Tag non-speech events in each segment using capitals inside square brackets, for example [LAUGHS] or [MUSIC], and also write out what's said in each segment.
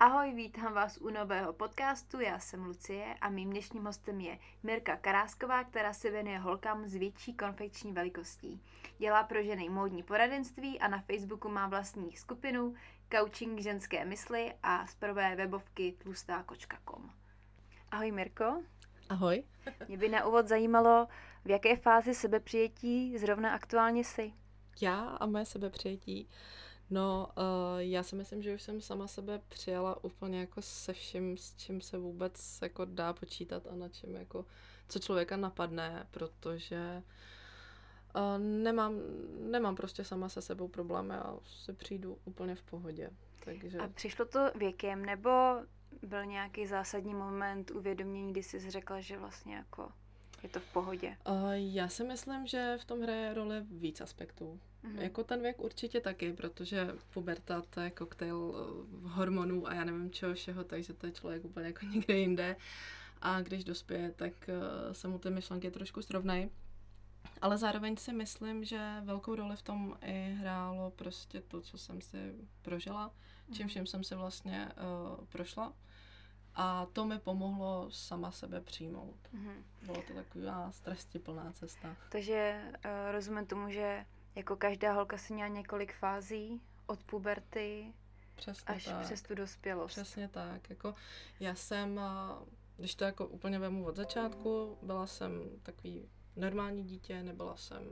Ahoj, vítám vás u nového podcastu, já jsem Lucie a mým dnešním hostem je Mirka Karásková, která se věnuje holkám s větší konfekční velikostí. Dělá pro ženy módní poradenství a na Facebooku má vlastní skupinu Coaching ženské mysli a z prvé webovky tlustákočka.com. Ahoj Mirko. Ahoj. Mě by na úvod zajímalo, v jaké fázi sebepřijetí zrovna aktuálně jsi. Já a moje sebepřijetí. No, uh, já si myslím, že už jsem sama sebe přijala úplně jako se vším, s čím se vůbec jako dá počítat a na čem jako, co člověka napadne, protože uh, nemám, nemám prostě sama se sebou problémy a se přijdu úplně v pohodě. Takže... A přišlo to věkem, nebo byl nějaký zásadní moment uvědomění, kdy jsi řekla, že vlastně jako je to v pohodě? Uh, já si myslím, že v tom hraje roli víc aspektů. Mm-hmm. Jako ten věk určitě taky, protože puberta to je koktejl eh, hormonů a já nevím čeho všeho, takže to je člověk úplně jako někde jinde. A když dospěje, tak uh, se mu ty myšlenky trošku srovnají. Ale zároveň si myslím, že velkou roli v tom i hrálo prostě to, co jsem si prožila, čím mhm. všem jsem si vlastně uh, prošla. A to mi pomohlo sama sebe přijmout. Mm-hmm. Bylo to taková plná cesta. Takže uh, rozumím tomu, že jako každá holka si měla několik fází od puberty Přesně až tak. přes tu dospělost. Přesně tak. Jako já jsem, když to jako úplně vemu od začátku, byla jsem takový normální dítě, nebyla jsem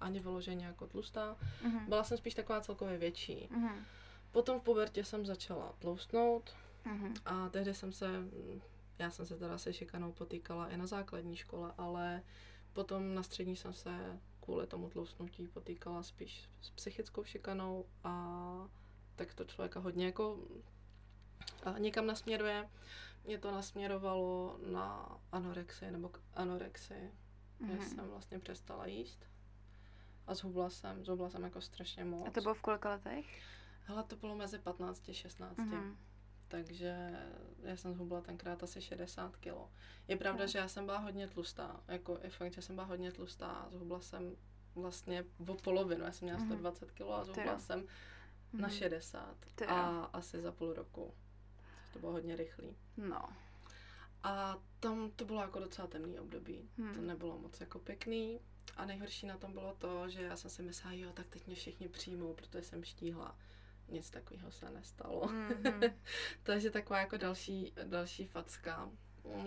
ani vyloženě jako tlustá. Mm-hmm. Byla jsem spíš taková celkově větší. Mm-hmm. Potom v pubertě jsem začala tloustnout mm-hmm. a tehdy jsem se, já jsem se teda se šikanou potýkala i na základní škole, ale potom na střední jsem se kvůli tomu tlousnutí potýkala spíš s psychickou šikanou a tak to člověka hodně jako a někam nasměruje. Mě to nasměrovalo na anorexii nebo k anorexii. Mm-hmm. Já jsem vlastně přestala jíst a zhubla jsem, zhubla jsem jako strašně moc. A to bylo v kolika letech? Hele, to bylo mezi 15 a 16. Mm-hmm takže já jsem zhubla tenkrát asi 60 kilo. Je pravda, no. že já jsem byla hodně tlustá, jako je fakt, že jsem byla hodně tlustá, zhubla jsem vlastně o polovinu, já jsem měla 120 mhm. kg a zhubla jsem mm-hmm. na 60 mhm. a asi za půl roku. To bylo hodně rychlý. No. A tam to bylo jako docela temný období. Hmm. To nebylo moc jako pěkný. A nejhorší na tom bylo to, že já jsem si myslela, jo, tak teď mě všichni přijmou, protože jsem štíhla nic takového se nestalo. Mm-hmm. [LAUGHS] Takže taková jako další, další facka.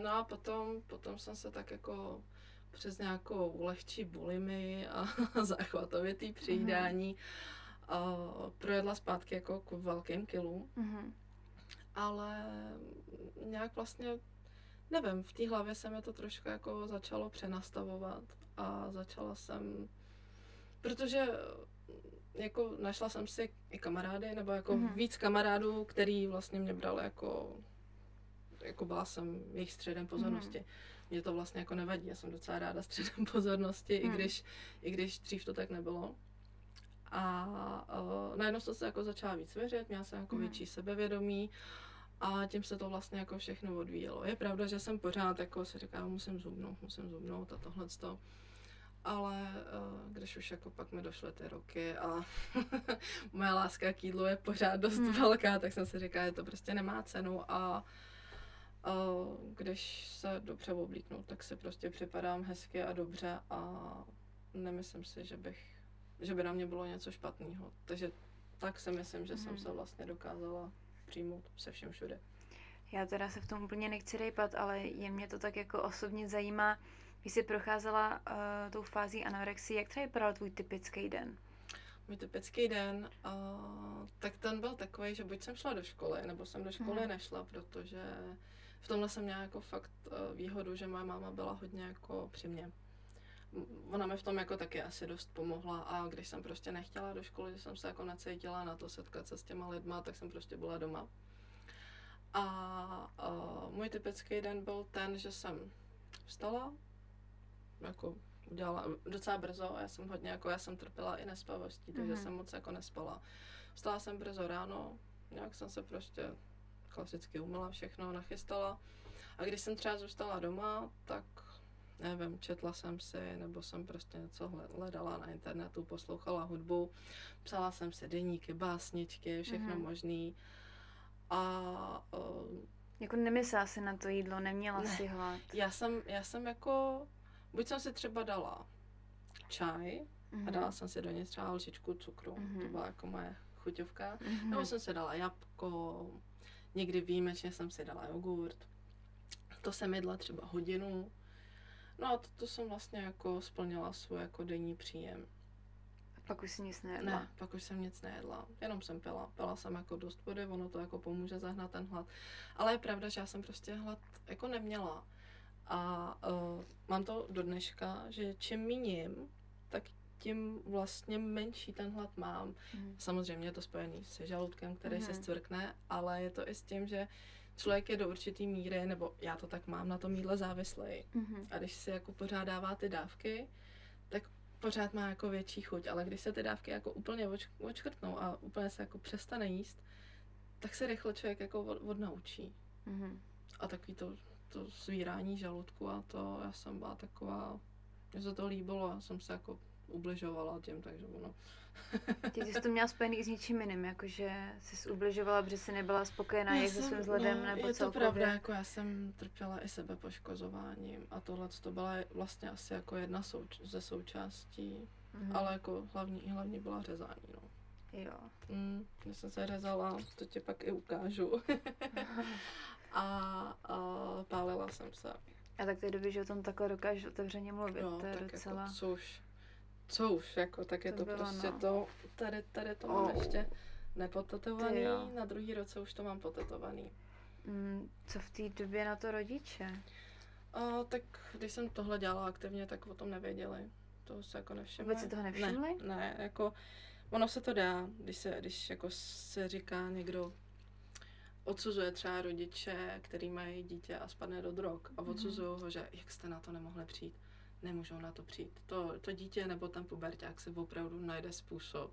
No a potom, potom jsem se tak jako přes nějakou lehčí bulimy a [LAUGHS] záchvatovitý přijídání mm-hmm. a projedla zpátky jako k velkým kilům. Mm-hmm. Ale nějak vlastně, nevím, v té hlavě se mi to trošku jako začalo přenastavovat a začala jsem, protože jako našla jsem si i kamarády, nebo jako mm-hmm. víc kamarádů, který vlastně mě brali jako, jako byla jsem jejich středem pozornosti. Mm-hmm. Mě to vlastně jako nevadí, já jsem docela ráda středem [LAUGHS] pozornosti, mm. i, když, i když dřív to tak nebylo. A uh, najednou jsem se jako začala víc věřit, měla jsem jako mm. větší sebevědomí a tím se to vlastně jako všechno odvíjelo. Je pravda, že jsem pořád jako si říkala, musím zubnout, musím zubnout a tohle to ale uh, když už jako pak mi došly ty roky a [LAUGHS] moje láska k jídlu je pořád dost hmm. velká, tak jsem si říkala, že to prostě nemá cenu a uh, když se dobře oblíknu, tak si prostě připadám hezky a dobře a nemyslím si, že bych, že by na mě bylo něco špatného. Takže tak si myslím, že hmm. jsem se vlastně dokázala přijmout se všem všude. Já teda se v tom úplně nechci rejpat, ale je mě to tak jako osobně zajímá, když jsi procházela uh, tou fází anorexie, jak třeba vypadal tvůj typický den? Můj typický den, uh, tak ten byl takový, že buď jsem šla do školy, nebo jsem do školy mm. nešla, protože v tomhle jsem měla jako fakt uh, výhodu, že moje máma byla hodně jako při mě. Ona mi v tom jako taky asi dost pomohla a když jsem prostě nechtěla do školy, že jsem se jako necítila na to setkat se s těma lidma, tak jsem prostě byla doma. A uh, můj typický den byl ten, že jsem vstala, jako udělala docela brzo, já jsem hodně, jako já jsem trpěla i nespavostí, takže mm-hmm. jsem moc jako nespala. Vstala jsem brzo ráno, nějak jsem se prostě klasicky umila všechno, nachystala. A když jsem třeba zůstala doma, tak nevím, četla jsem si, nebo jsem prostě něco hledala na internetu, poslouchala hudbu, psala jsem si deníky, básničky, všechno mm-hmm. možný. A jako nemyslela si na to jídlo, neměla ne. si hlad. Já jsem, já jsem jako, buď jsem si třeba dala čaj mm-hmm. a mhm. dala jsem si do něj třeba lžičku cukru, mm-hmm. to byla jako moje chuťovka, mm-hmm. nebo jsem si dala jabko, někdy výjimečně jsem si dala jogurt, to jsem jedla třeba hodinu, no a to, to jsem vlastně jako splnila svůj jako denní příjem. Pak už si nic nejedla? Ne, pak už jsem nic nejedla, jenom jsem pila. Pila jsem jako dost vody, ono to jako pomůže zahnat ten hlad. Ale je pravda, že já jsem prostě hlad jako neměla. A uh, mám to do dneška, že čím míním, tak tím vlastně menší ten hlad mám. Mm. Samozřejmě je to spojený se žaludkem, který mm. se mhm. zcvrkne, ale je to i s tím, že člověk je do určitý míry, nebo já to tak mám, na tom jídle závislý. Mm. A když si jako pořád dává ty dávky, tak pořád má jako větší chuť, ale když se ty dávky jako úplně oč, očkrtnou a úplně se jako přestane jíst, tak se rychle člověk jako od, odnaučí. Mm-hmm. A takový to, to zvírání žaludku a to, já jsem byla taková, mně se to líbilo, já jsem se jako ubližovala tím, takže ono. [LAUGHS] Ty jsi to měla spojený s něčím jiným, jakože jsi ubližovala, protože jsi nebyla spokojená jak se svým vzhledem no, nebo je celkově. to pravda, jako já jsem trpěla i sebe poškozováním a tohle to byla vlastně asi jako jedna souč- ze součástí, mm-hmm. ale jako hlavní, hlavní byla řezání, no. Jo. Mm, když jsem se řezala, to ti pak i ukážu. [LAUGHS] a, a pálila jsem se. A tak to je dobrý, že o tom takhle dokážeš otevřeně mluvit, jo, to je tak docela... Jako, co už co už, jako, tak je to, to bylo, prostě no. to, tady, tady to oh. mám ještě nepotetovaný, na druhý roce už to mám potetovaný. Mm, co v té době na to rodiče? A, tak když jsem tohle dělala aktivně, tak o tom nevěděli. To se jako nevšimli. Vůbec si toho nevšimli? Ne, ne, jako ono se to dá, když se, když jako se říká někdo odsuzuje třeba rodiče, který mají dítě a spadne do drog a mhm. odsuzují ho, že jak jste na to nemohli přijít nemůžou na to přijít. To, to dítě nebo ten puberták se opravdu najde způsob,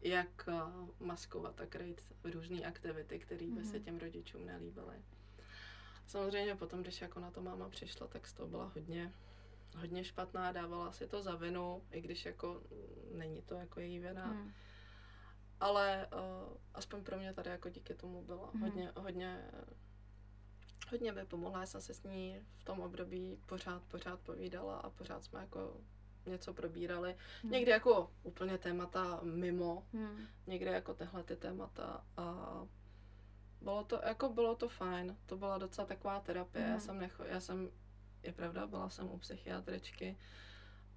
jak uh, maskovat a krýt různé aktivity, které by se mhm. těm rodičům nelíbily. Samozřejmě potom, když jako na to máma přišla, tak z toho byla hodně, hodně špatná, dávala si to za vinu, i když jako není to jako její vina. Mm. Ale uh, aspoň pro mě tady jako díky tomu byla mm. hodně, hodně hodně mi pomohla, já jsem se s ní v tom období pořád, pořád povídala a pořád jsme jako něco probírali. Hmm. Někdy jako úplně témata mimo, hmm. někdy jako tyhle ty témata a bylo to, jako bylo to fajn, to byla docela taková terapie, hmm. já jsem necho, já jsem, je pravda, byla jsem u psychiatričky,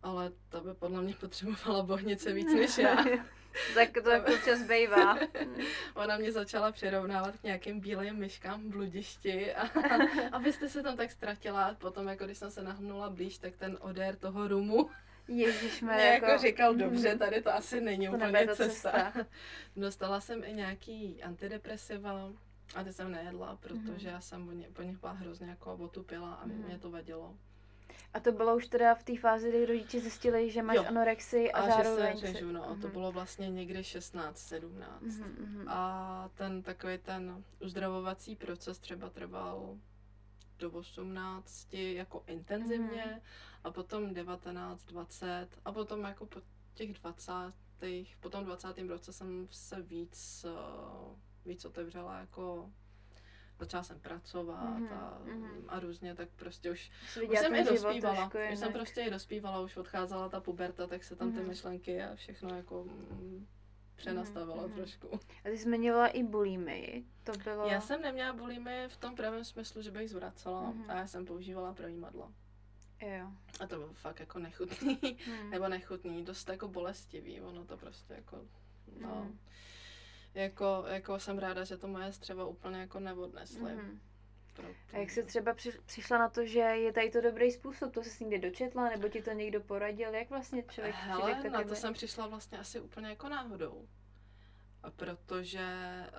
ale ta by podle mě potřebovala bohnice víc než já. [LAUGHS] tak to jako čas bývá. [LAUGHS] Ona mě začala přirovnávat k nějakým bílým myškám v bludišti a, [LAUGHS] a vy jste se tam tak ztratila. Potom, jako když jsem se nahnula blíž, tak ten odér toho rumu Ježíš mě jako... jako říkal, dobře, tady to asi není to úplně cesta. cesta. Dostala jsem i nějaký antidepresiva, a ty jsem nejedla, protože mm-hmm. já jsem po, ně, po nich byla hrozně jako otupila a mm-hmm. mě to vadilo. A to bylo už teda v té fázi, kdy rodiče zjistili, že máš jo. anorexii a, a zároveň... že se řežu, no. Mm-hmm. To mhm. bylo vlastně někdy 16, 17. Mm-hmm. A ten takový ten uzdravovací proces třeba trval do 18 jako intenzivně mm-hmm. a potom 19, 20 a potom jako po těch 20. po tom 20. roce jsem se víc, uh, víc otevřela jako začala jsem pracovat mm-hmm, a, mm-hmm. a různě, tak prostě už, už jsem i dospívala, už jsem prostě i dospívala, už odcházela ta puberta, tak se tam mm-hmm. ty mhm. myšlenky a všechno jako mm, přenastavila mm-hmm. trošku. A ty jsi zmiňovala i bulimy, to bylo... Já jsem neměla bulimy v tom pravém smyslu, že bych zvracela mm-hmm. a já jsem používala projímadlo. Jo. A to bylo fakt jako nechutný, mm. nebo nechutný, dost jako bolestivý, ono to prostě jako, no... Mm jako, jako jsem ráda, že to moje střeva úplně jako neodnesly. Mm-hmm. A jak jsi třeba při, přišla na to, že je tady to dobrý způsob? To se někde dočetla, nebo ti to někdo poradil? Jak vlastně člověk Hele, přijde na to jsem přišla vlastně asi úplně jako náhodou. Protože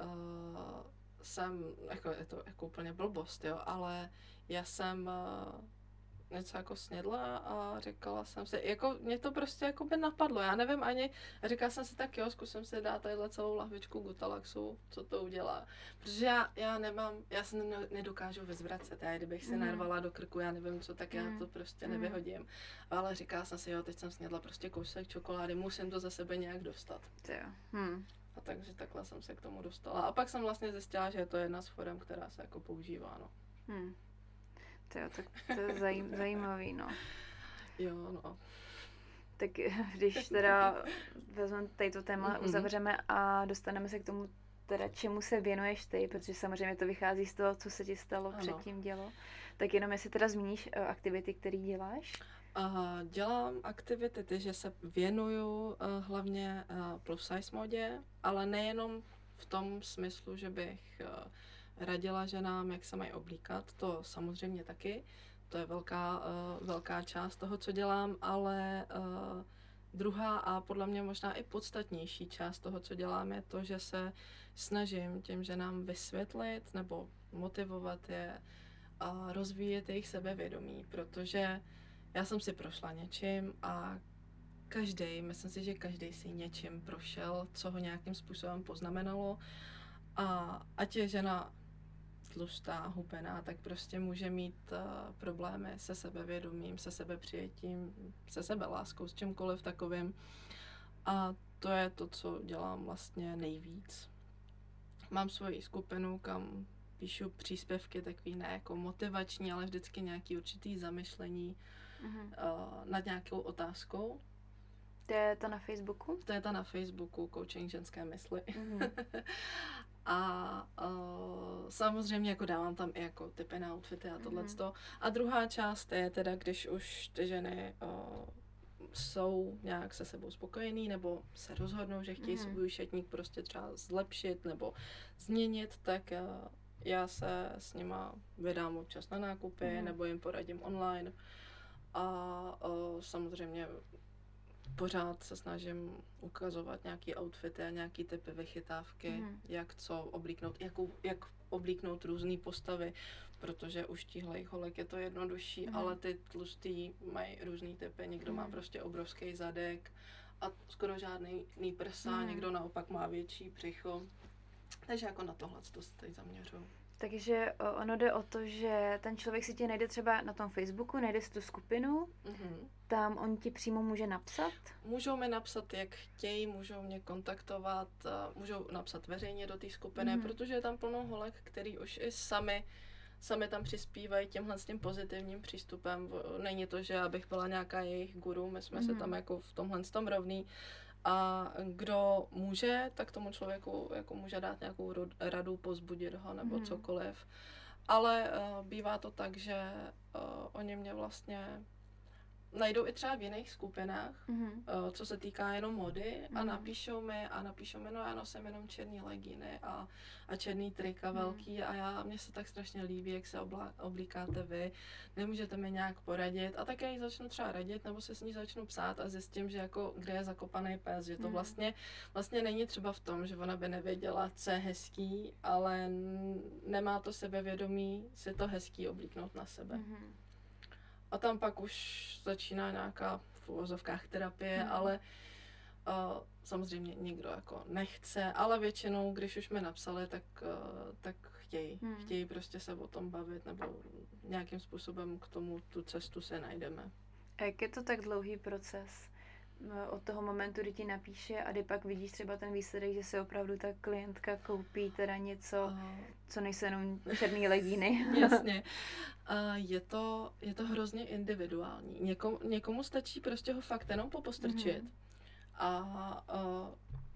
uh, jsem, jako je to jako úplně blbost, jo, ale já jsem uh, něco jako snědla a říkala jsem si, jako mě to prostě jako by napadlo, já nevím ani, říkala jsem si tak jo, zkusím si dát tadyhle celou lahvičku Gutalaxu, co to udělá, protože já, já nemám, já se ne, nedokážu vyzvracet, já kdybych si mm. narvala do krku, já nevím co, tak já mm. to prostě mm. nevyhodím, ale říkala jsem si, jo, teď jsem snědla prostě kousek čokolády, musím to za sebe nějak dostat. Jo. Hmm. A takže takhle jsem se k tomu dostala. A pak jsem vlastně zjistila, že je to jedna z forem, která se jako používá, no. Hmm. To, je, tak to je zajím, [LAUGHS] zajímavý, no. Jo, no. Tak když teda vezmeme tady to téma, mm-hmm. uzavřeme a dostaneme se k tomu, teda čemu se věnuješ ty, protože samozřejmě to vychází z toho, co se ti stalo ano. předtím dělo. Tak jenom jestli teda zmíníš uh, aktivity, které děláš? Uh, dělám aktivity, ty, že se věnuju uh, hlavně uh, plus size modě, ale nejenom v tom smyslu, že bych uh, radila ženám, jak se mají oblíkat, to samozřejmě taky, to je velká, uh, velká část toho, co dělám, ale uh, druhá a podle mě možná i podstatnější část toho, co dělám, je to, že se snažím těm ženám vysvětlit nebo motivovat je a rozvíjet jejich sebevědomí, protože já jsem si prošla něčím a každý, myslím si, že každý si něčím prošel, co ho nějakým způsobem poznamenalo. A ať je žena tlustá, hubená, tak prostě může mít uh, problémy se sebevědomím, se sebepřijetím, se sebeláskou, s čímkoliv takovým. A to je to, co dělám vlastně nejvíc. Mám svoji skupinu, kam píšu příspěvky takový ne jako motivační, ale vždycky nějaký určitý zamyšlení uh-huh. uh, nad nějakou otázkou. To je to na Facebooku? To je to na Facebooku, coaching ženské mysli. Uh-huh. [LAUGHS] a uh, samozřejmě jako dávám tam i jako typy na outfity a tohle. Mm-hmm. A druhá část je teda, když už ty ženy uh, jsou nějak se sebou spokojený nebo se rozhodnou, že chtějí mm-hmm. svůj šatník prostě třeba zlepšit nebo změnit, tak uh, já se s nima vydám občas na nákupy mm-hmm. nebo jim poradím online. A uh, samozřejmě pořád se snažím ukazovat nějaký outfity a nějaký typy vychytávky, mm. jak co oblíknout, jakou, jak oblíknout různé postavy, protože u štíhlejch holek je to jednodušší, mm. ale ty tlustý mají různý typy, někdo mm. má mhm. prostě obrovský zadek a skoro žádný prsa, mm. někdo naopak má větší břicho. Takže jako na tohle to se teď zaměřuju. Takže ono jde o to, že ten člověk si tě najde třeba na tom Facebooku, najde si tu skupinu, mm-hmm. tam on ti přímo může napsat? Můžou mi napsat, jak chtějí, můžou mě kontaktovat, můžou napsat veřejně do té skupiny, mm-hmm. protože je tam plno holek, který už i sami sami tam přispívají těmhle s tím pozitivním přístupem. Není to, že abych byla nějaká jejich guru, my jsme mm-hmm. se tam jako v tomhle tom rovný. A kdo může, tak tomu člověku jako může dát nějakou radu, pozbudit ho nebo mm. cokoliv. Ale uh, bývá to tak, že uh, oni mě vlastně najdou i třeba v jiných skupinách, mm-hmm. co se týká jenom mody mm-hmm. a napíšou mi a napíšou mi, no já nosím jenom černý legíny a, a černý trika mm-hmm. velký a já, mně se tak strašně líbí, jak se obla, oblíkáte vy, nemůžete mi nějak poradit a tak já jí začnu třeba radit nebo se s ní začnu psát a zjistím, že jako kde je zakopaný pes, že to mm-hmm. vlastně, vlastně není třeba v tom, že ona by nevěděla, co je hezký, ale nemá to sebevědomí si to hezký oblíknout na sebe. Mm-hmm. A tam pak už začíná nějaká v uvozovkách terapie, mm. ale uh, samozřejmě nikdo jako nechce, ale většinou, když už mi napsali, tak, uh, tak chtějí. Mm. Chtějí prostě se o tom bavit nebo nějakým způsobem k tomu tu cestu se najdeme. A jak je to tak dlouhý proces? Od toho momentu, kdy ti napíše a kdy pak vidíš třeba ten výsledek, že se opravdu ta klientka koupí teda něco, co nejsou jenom černý legíny. [LAUGHS] Jasně. Uh, [LAUGHS] je, to, je to hrozně individuální. Někom, někomu stačí prostě ho fakt jenom popostrčit. Mm-hmm. A uh,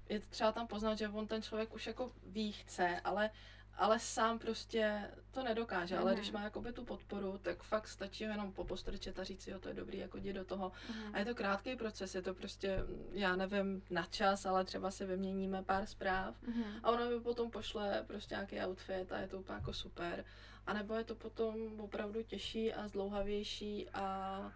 je třeba tam poznat, že on ten člověk už jako ví, chce, ale ale sám prostě to nedokáže, mm-hmm. ale když mhm. má jakoby tu podporu, tak fakt stačí jenom popostrčet a říct, jo, to je dobrý, jako jdi do toho. Mm-hmm. A je to krátký proces, je to prostě, já nevím, na čas, ale třeba si vyměníme pár zpráv mm-hmm. a ona mi potom pošle prostě nějaký outfit a je to úplně jako super. A nebo je to potom opravdu těžší a zdlouhavější a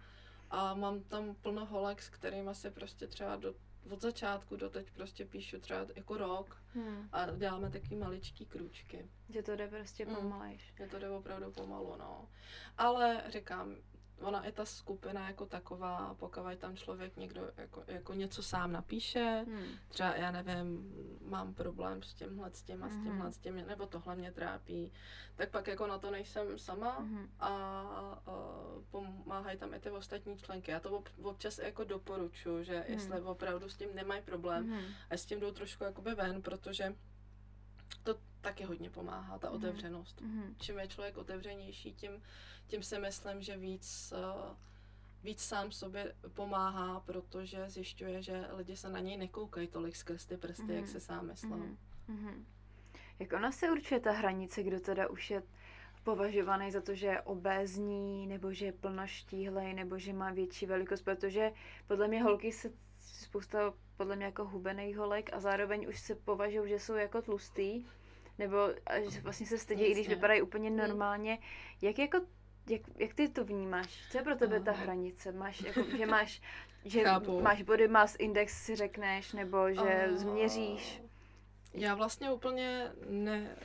a mám tam plno holek, s kterými se prostě třeba do od začátku do teď prostě píšu třeba jako rok hmm. a děláme taky maličký krůčky. Že to jde prostě hmm. pomalejš. Že to jde opravdu pomalu, no. Ale říkám, ona i ta skupina jako taková, pokud tam člověk někdo jako, jako něco sám napíše, hmm. třeba já nevím, mám problém s tímhle, s tím a s tímhle, hmm. s tím, nebo tohle mě trápí, tak pak jako na to nejsem sama hmm. a, a pomáhají tam i ty ostatní členky. Já to občas jako doporučuji, že hmm. jestli opravdu s tím nemají problém hmm. a s tím jdou trošku jakoby ven, protože to taky hodně pomáhá, ta mm. otevřenost. Mm. Čím je člověk otevřenější, tím, tím si myslím, že víc, uh, víc sám sobě pomáhá, protože zjišťuje, že lidi se na něj nekoukají tolik skrz ty prsty, mm. jak mhm. se sám myslel. Mm. Mm. Jak ona se určuje ta hranice, kdo teda už je považovaný za to, že je obézní, nebo že je plnoštíhlej, nebo že má větší velikost, protože podle mě holky se spousta podle mě jako hubených holek a zároveň už se považují, že jsou jako tlustý, nebo že vlastně se stydí, i když vypadají úplně hmm. normálně. Jak jako jak, jak ty to vnímáš? Co je pro tebe ta hranice? Máš, jako, že máš, že Chápu. máš body mass index, si řekneš, nebo že uh, změříš? Já vlastně úplně ne,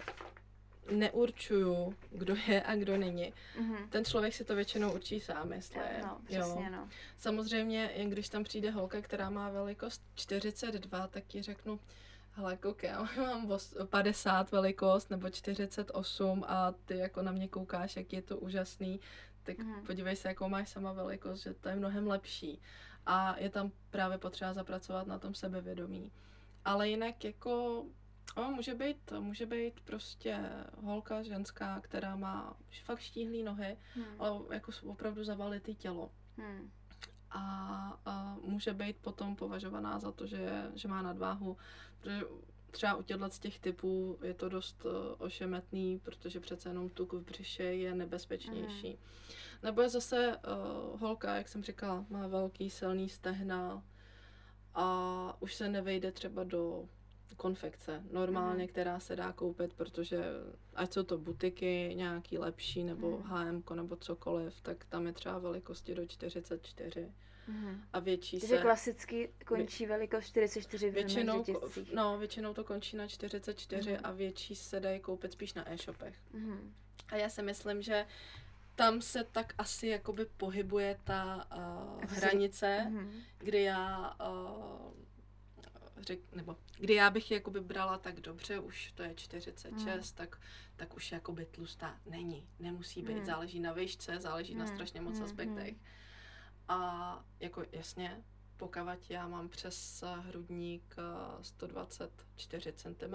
neurčuju, kdo je a kdo není. Mm-hmm. Ten člověk si to většinou určí sám, myslím. No, přesně, jo. no. Samozřejmě, jen když tam přijde holka, která má velikost 42, tak ti řeknu, hele, koukej, já mám 50 velikost nebo 48 a ty jako na mě koukáš, jak je to úžasný, tak mm. podívej se, jakou máš sama velikost, že to je mnohem lepší. A je tam právě potřeba zapracovat na tom sebevědomí. Ale jinak jako O, může být, může být prostě holka, ženská, která má fakt štíhlý nohy, hmm. ale jako opravdu zavalitý tělo. Hmm. A, a může být potom považovaná za to, že, že má nadváhu, protože třeba u těchto z těch typů je to dost uh, ošemetný, protože přece jenom tuk v břiše je nebezpečnější. Mm. Nebo je zase uh, holka, jak jsem říkala, má velký silný stehna a už se nevejde třeba do konfekce normálně, mm. která se dá koupit, protože ať jsou to butiky nějaký lepší, nebo. H&M, nebo cokoliv, tak tam je třeba velikosti do 44. Mm. A větší Takže se... klasicky končí velikost 44 v většinou, No, většinou to končí na 44 mm. a větší se dají koupit spíš na e-shopech. Mm. A já si myslím, že tam se tak asi jakoby pohybuje ta uh, hranice, mm. kdy já uh, řek, nebo kdy já bych jakoby brala tak dobře, už to je 46, hmm. tak, tak už jakoby tlustá není, nemusí být, hmm. záleží na výšce, záleží hmm. na strašně moc hmm. aspektech. Hmm. A jako jasně, pokud já mám přes hrudník 124 eh, cm,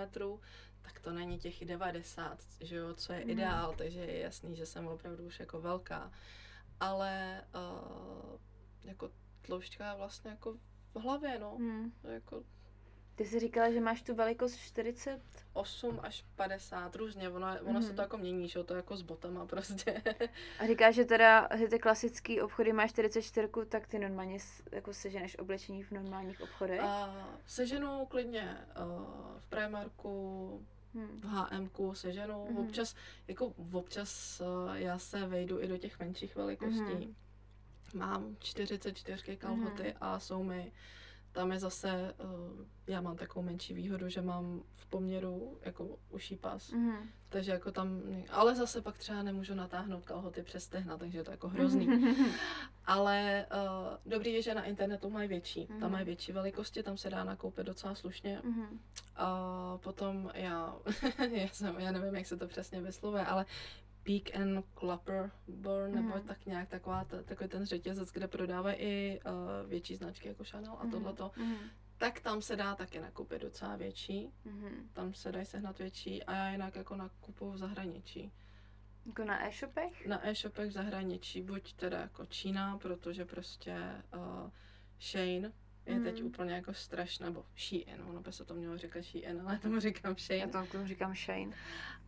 tak to není těch 90, že jo, co je hmm. ideál, takže je jasný, že jsem opravdu už jako velká. Ale uh, jako tloušťka vlastně jako v hlavě, no. Hmm. Jako ty jsi říkala, že máš tu velikost 40? 8 až 50, různě, ono, ono mm. se to jako mění, že to jako s botama prostě. A říkáš, že teda, že ty klasický obchody máš 44, tak ty normálně jako seženeš oblečení v normálních obchodech? A seženu klidně uh, v Primarku, hmm. v HMku seženu, hmm. občas, jako občas uh, já se vejdu i do těch menších velikostí. Hmm. Mám 44 kalhoty hmm. a jsou mi tam je zase, uh, já mám takovou menší výhodu, že mám v poměru jako uší pas. Mm-hmm. Takže jako tam, ale zase pak třeba nemůžu natáhnout kalhoty přes stehna, takže je to jako hrozný. [LAUGHS] ale uh, dobrý je, že na internetu mají větší. Mm-hmm. Tam mhm. mají větší velikosti, tam se dá nakoupit docela slušně. Mm-hmm. A potom já, [LAUGHS] já, jsem, já nevím, jak se to přesně vyslovuje, ale Peak and Clapperborn, mm. nebo mhm. tak nějak taková, ta, takový ten řetězec, kde prodávají i uh, větší značky jako Chanel a mm. tohleto, mm. tak tam se dá taky nakoupit docela větší. Mm. Tam se dají sehnat větší a já jinak jako nakupuju v zahraničí. Jako na e-shopech? Na e-shopech v zahraničí, buď teda jako Čína, protože prostě uh, Shane je mm. teď úplně jako strašné, nebo Shein, ono by se to mělo říkat Shein, ale já tomu říkám Shane. Já tomu říkám Shane.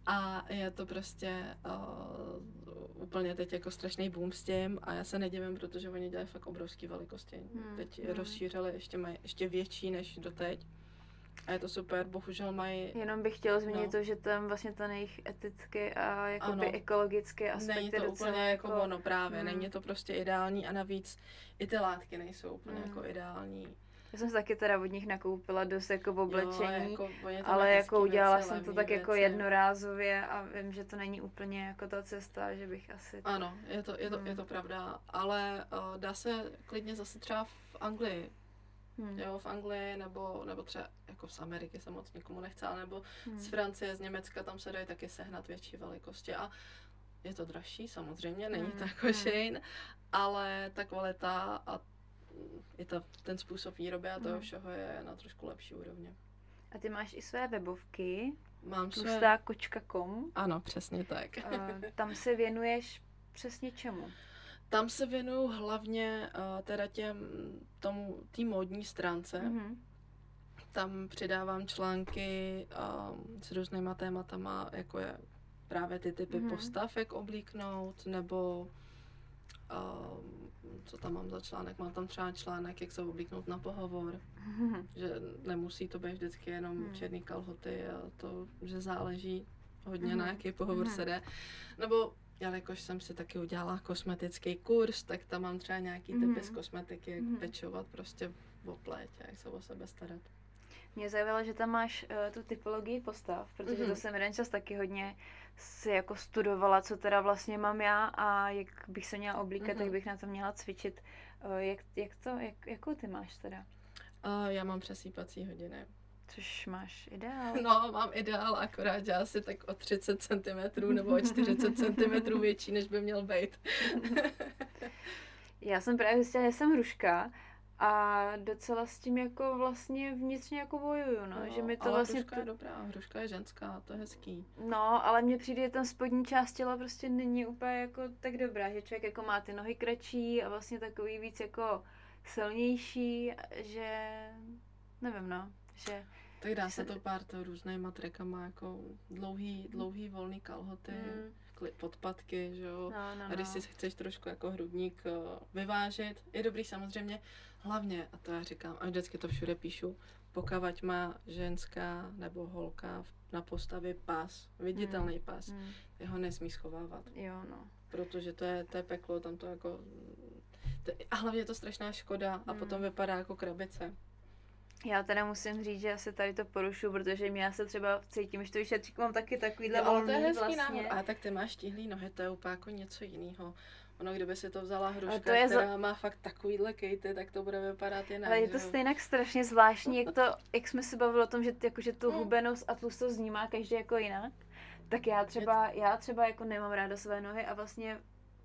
A je to prostě uh, úplně teď jako strašný boom s tím a já se nedivím, protože oni dělají fakt obrovské velikosti. Hmm. Teď je hmm. rozšířili, ještě mají ještě větší než doteď. A je to super, bohužel mají... Jenom bych chtěla zmínit no. to, že tam vlastně ten jejich etický a jakoby ano. ekologický aspekt Není to úplně jako, jako ono právě, hmm. není to prostě ideální a navíc i ty látky nejsou úplně hmm. jako ideální. Já jsem se taky teda od nich nakoupila dost jako v oblečení, jo, jako, ale jako udělala věci, jsem to tak jako věci. jednorázově a vím, že to není úplně jako ta cesta, že bych asi... Ano, je to, je to, hmm. je to pravda, ale uh, dá se klidně zase třeba v Anglii Hmm. Jo, v Anglii nebo, nebo třeba jako z Ameriky se moc nikomu nechce, nebo hmm. z Francie, z Německa, tam se dají taky sehnat větší velikosti a je to dražší samozřejmě, není hmm. to jako hmm. Shane, ale ta kvalita a je to ten způsob výroby a toho hmm. všeho je na trošku lepší úrovni. A ty máš i své webovky, Mám své... kočka.com. Ano, přesně tak. tam se věnuješ přesně čemu? Tam se věnuju hlavně uh, teda těm, tomu, té módní stránce. Mm-hmm. Tam přidávám články um, s různýma tématama, jako je právě ty typy mm-hmm. postav, jak oblíknout, nebo co tam mám za článek? Mám tam třeba článek, jak se oblíknout na pohovor, [LAUGHS] že nemusí to být vždycky jenom mm. černý kalhoty a to, že záleží hodně mm-hmm. na jaký pohovor mm-hmm. se jde. Nebo jelikož jsem si taky udělala kosmetický kurz, tak tam mám třeba nějaký mm-hmm. typy z kosmetiky, jak mm-hmm. pečovat prostě v oplétě, jak se o sebe starat. Mě zajímalo, že tam máš uh, tu typologii postav, protože mm-hmm. to jsem jeden čas taky hodně si jako studovala, co teda vlastně mám já a jak bych se měla oblíkat, mm-hmm. jak bych na to měla cvičit. Uh, jak, jak to, jak, jakou ty máš teda? Uh, já mám přesýpací hodiny. Což máš ideál. No, mám ideál, akorát že asi tak o 30 cm nebo o 40 [LAUGHS] cm větší, než by měl být. Já jsem právě zjistila, že jsem hruška a docela s tím jako vlastně vnitřně jako bojuju, no, no že mi to ale vlastně... hruška je dobrá, hruška je ženská, to je hezký. No, ale mně přijde, že ten spodní část těla prostě není úplně jako tak dobrá, že člověk jako má ty nohy kratší a vlastně takový víc jako silnější, že nevím, no, že tak dá se to pár to různýma trekama, jako dlouhý, dlouhý volný kalhoty, mm. Podpatky, že jo. No, no, a když no. si chceš trošku jako hrudník uh, vyvážit, je dobrý samozřejmě, hlavně, a to já říkám, a vždycky to všude píšu, pokavať má ženská nebo holka na postavě pás, viditelný mm. pás, mm. jeho nesmí schovávat. Jo, no. Protože to je, to je peklo, tam to jako... To, a hlavně je to strašná škoda a mm. potom vypadá jako krabice. Já teda musím říct, že asi tady to porušu, protože mě se třeba cítím, že to šetřík mám taky takovýhle volný to je hezký vlastně. návod. A tak ty máš tihlý nohy, to je úplně jako něco jiného. Ono, kdyby si to vzala hruška, to je která za... má fakt takovýhle kejty, tak to bude vypadat jinak. Ale je to stejně strašně zvláštní, jak, to, [LAUGHS] jak jsme si bavili o tom, že, jako, že tu hmm. hubenost a tlustost vnímá každý jako jinak. Tak já třeba, já třeba jako nemám ráda své nohy a vlastně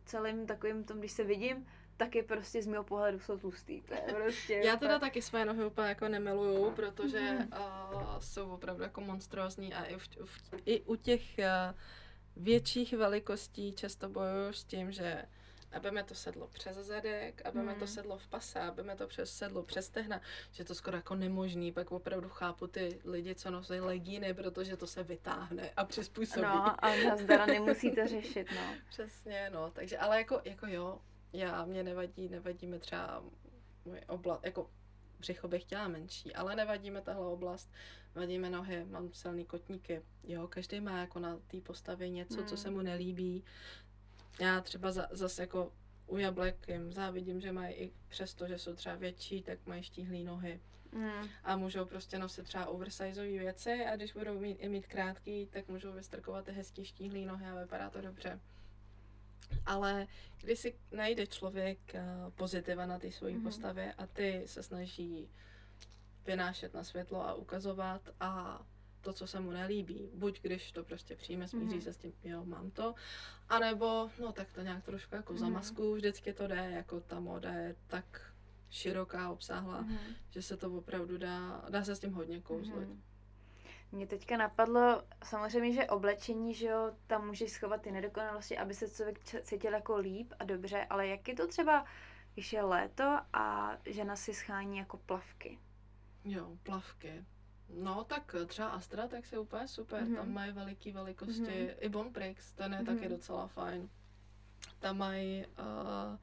celým takovým tom, když se vidím, taky prostě z mého pohledu jsou tlustý. To je prostě Já teda taky své nohy úplně jako nemiluju, protože uh, jsou opravdu jako monstrózní a i, v, v, i u těch uh, větších velikostí často bojuju s tím, že aby mi to sedlo přes zadek, aby hmm. mi to sedlo v pase, aby mi to přes sedlo přes tehna, že to skoro jako nemožný, pak opravdu chápu ty lidi, co nosí legíny, protože to se vytáhne a přizpůsobí. No a nazdara nemusíte řešit, no. [LAUGHS] Přesně, no, takže ale jako, jako jo, já, mě nevadí, nevadí mi třeba můj oblast, jako břicho bych chtěla menší, ale nevadí mi tahle oblast, vadí mi nohy, mám silný kotníky, jo, každý má jako na té postavě něco, hmm. co se mu nelíbí. Já třeba za, zase jako u jablek jim závidím, že mají i přesto, že jsou třeba větší, tak mají štíhlé nohy. Mm. A můžou prostě nosit třeba oversizeové věci a když budou mít, i mít krátký, tak můžou vystrkovat ty hezký štíhlé nohy a vypadá to dobře. Ale když si najde člověk eh, pozitiva na té svojí mm-hmm. postavě a ty se snaží vynášet na světlo a ukazovat a to, co se mu nelíbí, buď když to prostě přijme, smíří mm-hmm. se s tím, jo, mám to, anebo, no tak to nějak trošku jako mm-hmm. zamasku, vždycky to jde, jako ta moda je tak široká, obsáhla, mm-hmm. že se to opravdu dá, dá se s tím hodně kouzlit. Mm-hmm. Mě teďka napadlo samozřejmě, že oblečení, že jo, tam můžeš schovat ty nedokonalosti, aby se člověk cítil jako líp a dobře, ale jak je to třeba, když je léto a žena si schání jako plavky? Jo, plavky. No, tak třeba Astra, tak se úplně super, mm-hmm. tam mají veliký velikosti, mm-hmm. i Bonprix, ten je mm-hmm. taky docela fajn. Tam mají uh,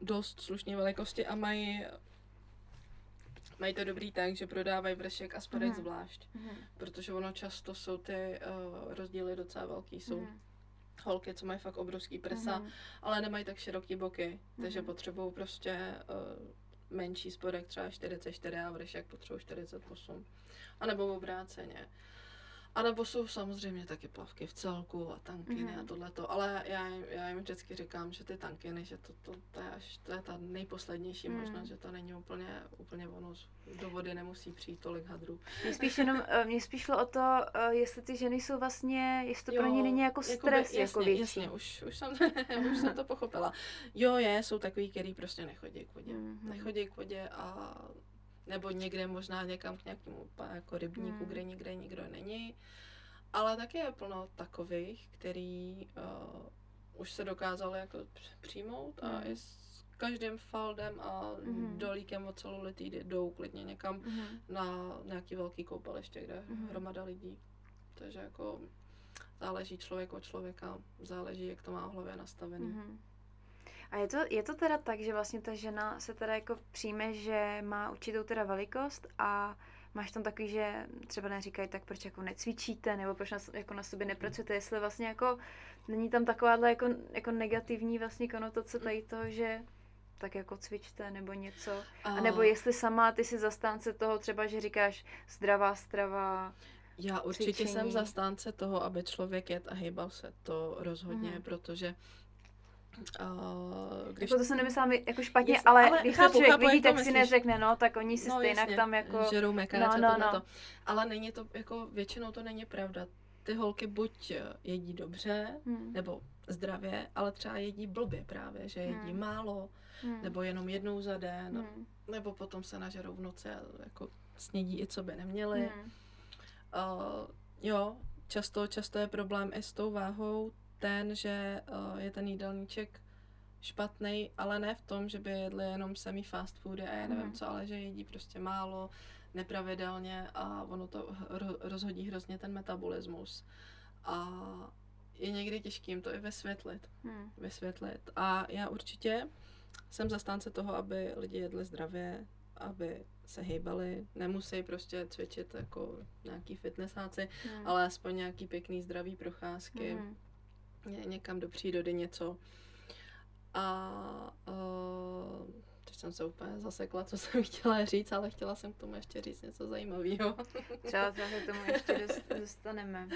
dost slušné velikosti a mají Mají to dobrý tak, že prodávají vršek a spodek mm. zvlášť, mm. protože ono často jsou ty uh, rozdíly docela velký. Jsou mm. holky, co mají fakt obrovský prsa, mm. ale nemají tak široký boky, takže mm. potřebují prostě uh, menší spodek, třeba 44 a vršek potřebuji 48. A nebo obráceně. A nebo jsou samozřejmě taky plavky v celku a tankiny mm-hmm. a tohleto, ale já, já jim vždycky říkám, že ty tankiny, že to, to, to, je, až, to je ta nejposlednější mm. možnost, že to není úplně, úplně ono, do vody nemusí přijít tolik hadrů. Mě spíš jenom, [LAUGHS] eh, mě spíš šlo o to, eh, jestli ty ženy jsou vlastně, jestli to jo, pro ně není jako stres jakoby, jako jasně, větší. Jasně, už, už, jsem, [LAUGHS] už jsem to pochopila. Jo, je, jsou takový, který prostě nechodí k vodě. Mm-hmm. Nechodí k vodě a nebo někde možná někam k nějakému jako rybníku, hmm. kde nikde nikdo není. Ale taky je plno takových, který uh, už se dokázali jako přijmout a hmm. i s každým faldem a hmm. dolíkem od celulitidy jdou klidně někam hmm. na nějaký velký koupaliště, kde hmm. hromada lidí. Takže jako záleží člověk od člověka, záleží, jak to má v hlavě nastavený. Hmm. A je to, je to teda tak, že vlastně ta žena se teda jako přijme, že má určitou teda velikost a máš tam takový, že třeba neříkají tak, proč jako necvičíte, nebo proč na, jako na sobě nepracujete, jestli vlastně jako není tam takováhle jako, jako negativní vlastně konotace tady toho, že tak jako cvičte nebo něco. A nebo jestli sama ty si zastánce toho třeba, že říkáš zdravá strava, Já určitě cvičení. jsem zastánce toho, aby člověk jet a hýbal se. To rozhodně, mm. protože Uh, když... Jako to se nemyslím jako špatně, Jest, ale, ale když chápu, to člověk chápu, vidí, tak si neřekne, no, tak oni si no, stejně jasně, tam jako... Žerou no, no, no. To. Ale není to, jako většinou to není pravda. Ty holky buď eh, jedí dobře, hmm. nebo zdravě, ale třeba jedí blbě právě, že jedí hmm. málo, hmm. nebo jenom jednou za den, hmm. nebo potom se nažerou v noci a jako snědí i co by neměli. Hmm. Uh, jo, často, často je problém i s tou váhou, ten, že uh, je ten jídelníček špatný, ale ne v tom, že by jedli jenom samý fast foody a já nevím mm. co, ale že jedí prostě málo, nepravidelně a ono to rozhodí hrozně ten metabolismus. A je někdy těžký jim to i vysvětlit. Hmm. Vysvětlit. A já určitě jsem zastánce toho, aby lidi jedli zdravě, aby se hejbali, nemusí prostě cvičit jako nějaký fitnessáci, hmm. ale aspoň nějaký pěkný zdravý procházky. Hmm ně, někam do přírody něco. A uh, teď jsem se úplně zasekla, co [LAUGHS] jsem chtěla říct, ale chtěla jsem k tomu ještě říct něco zajímavého. [LAUGHS] Třeba se k tomu ještě dostaneme.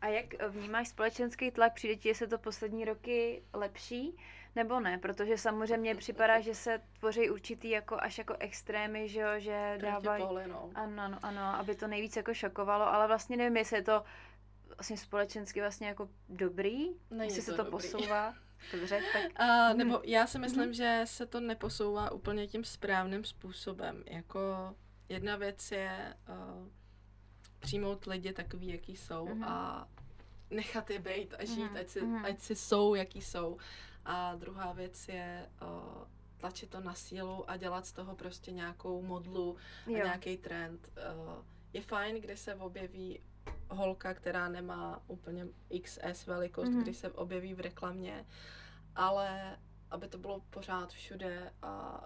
A jak vnímáš společenský tlak? Přijde ti, se to poslední roky lepší? Nebo ne? Protože samozřejmě připadá, že se tvoří určitý jako až jako extrémy, že jo, že dávají... No. Ano, ano, ano, aby to nejvíc jako šokovalo, ale vlastně nevím, jestli je to vlastně společensky vlastně jako dobrý, Není jestli to se to dobrý. posouvá. [LAUGHS] Dobře, tak... A, nebo hmm. já si myslím, hmm. že se to neposouvá úplně tím správným způsobem. Jako jedna věc je uh, přijmout lidi takový, jaký jsou hmm. a nechat je být a žít, hmm. ať, si, hmm. ať si jsou, jaký jsou. A druhá věc je uh, tlačit to na sílu a dělat z toho prostě nějakou modlu a nějaký trend. Uh, je fajn, když se objeví holka, která nemá úplně XS velikost, mm-hmm. když se objeví v reklamě, ale aby to bylo pořád všude a,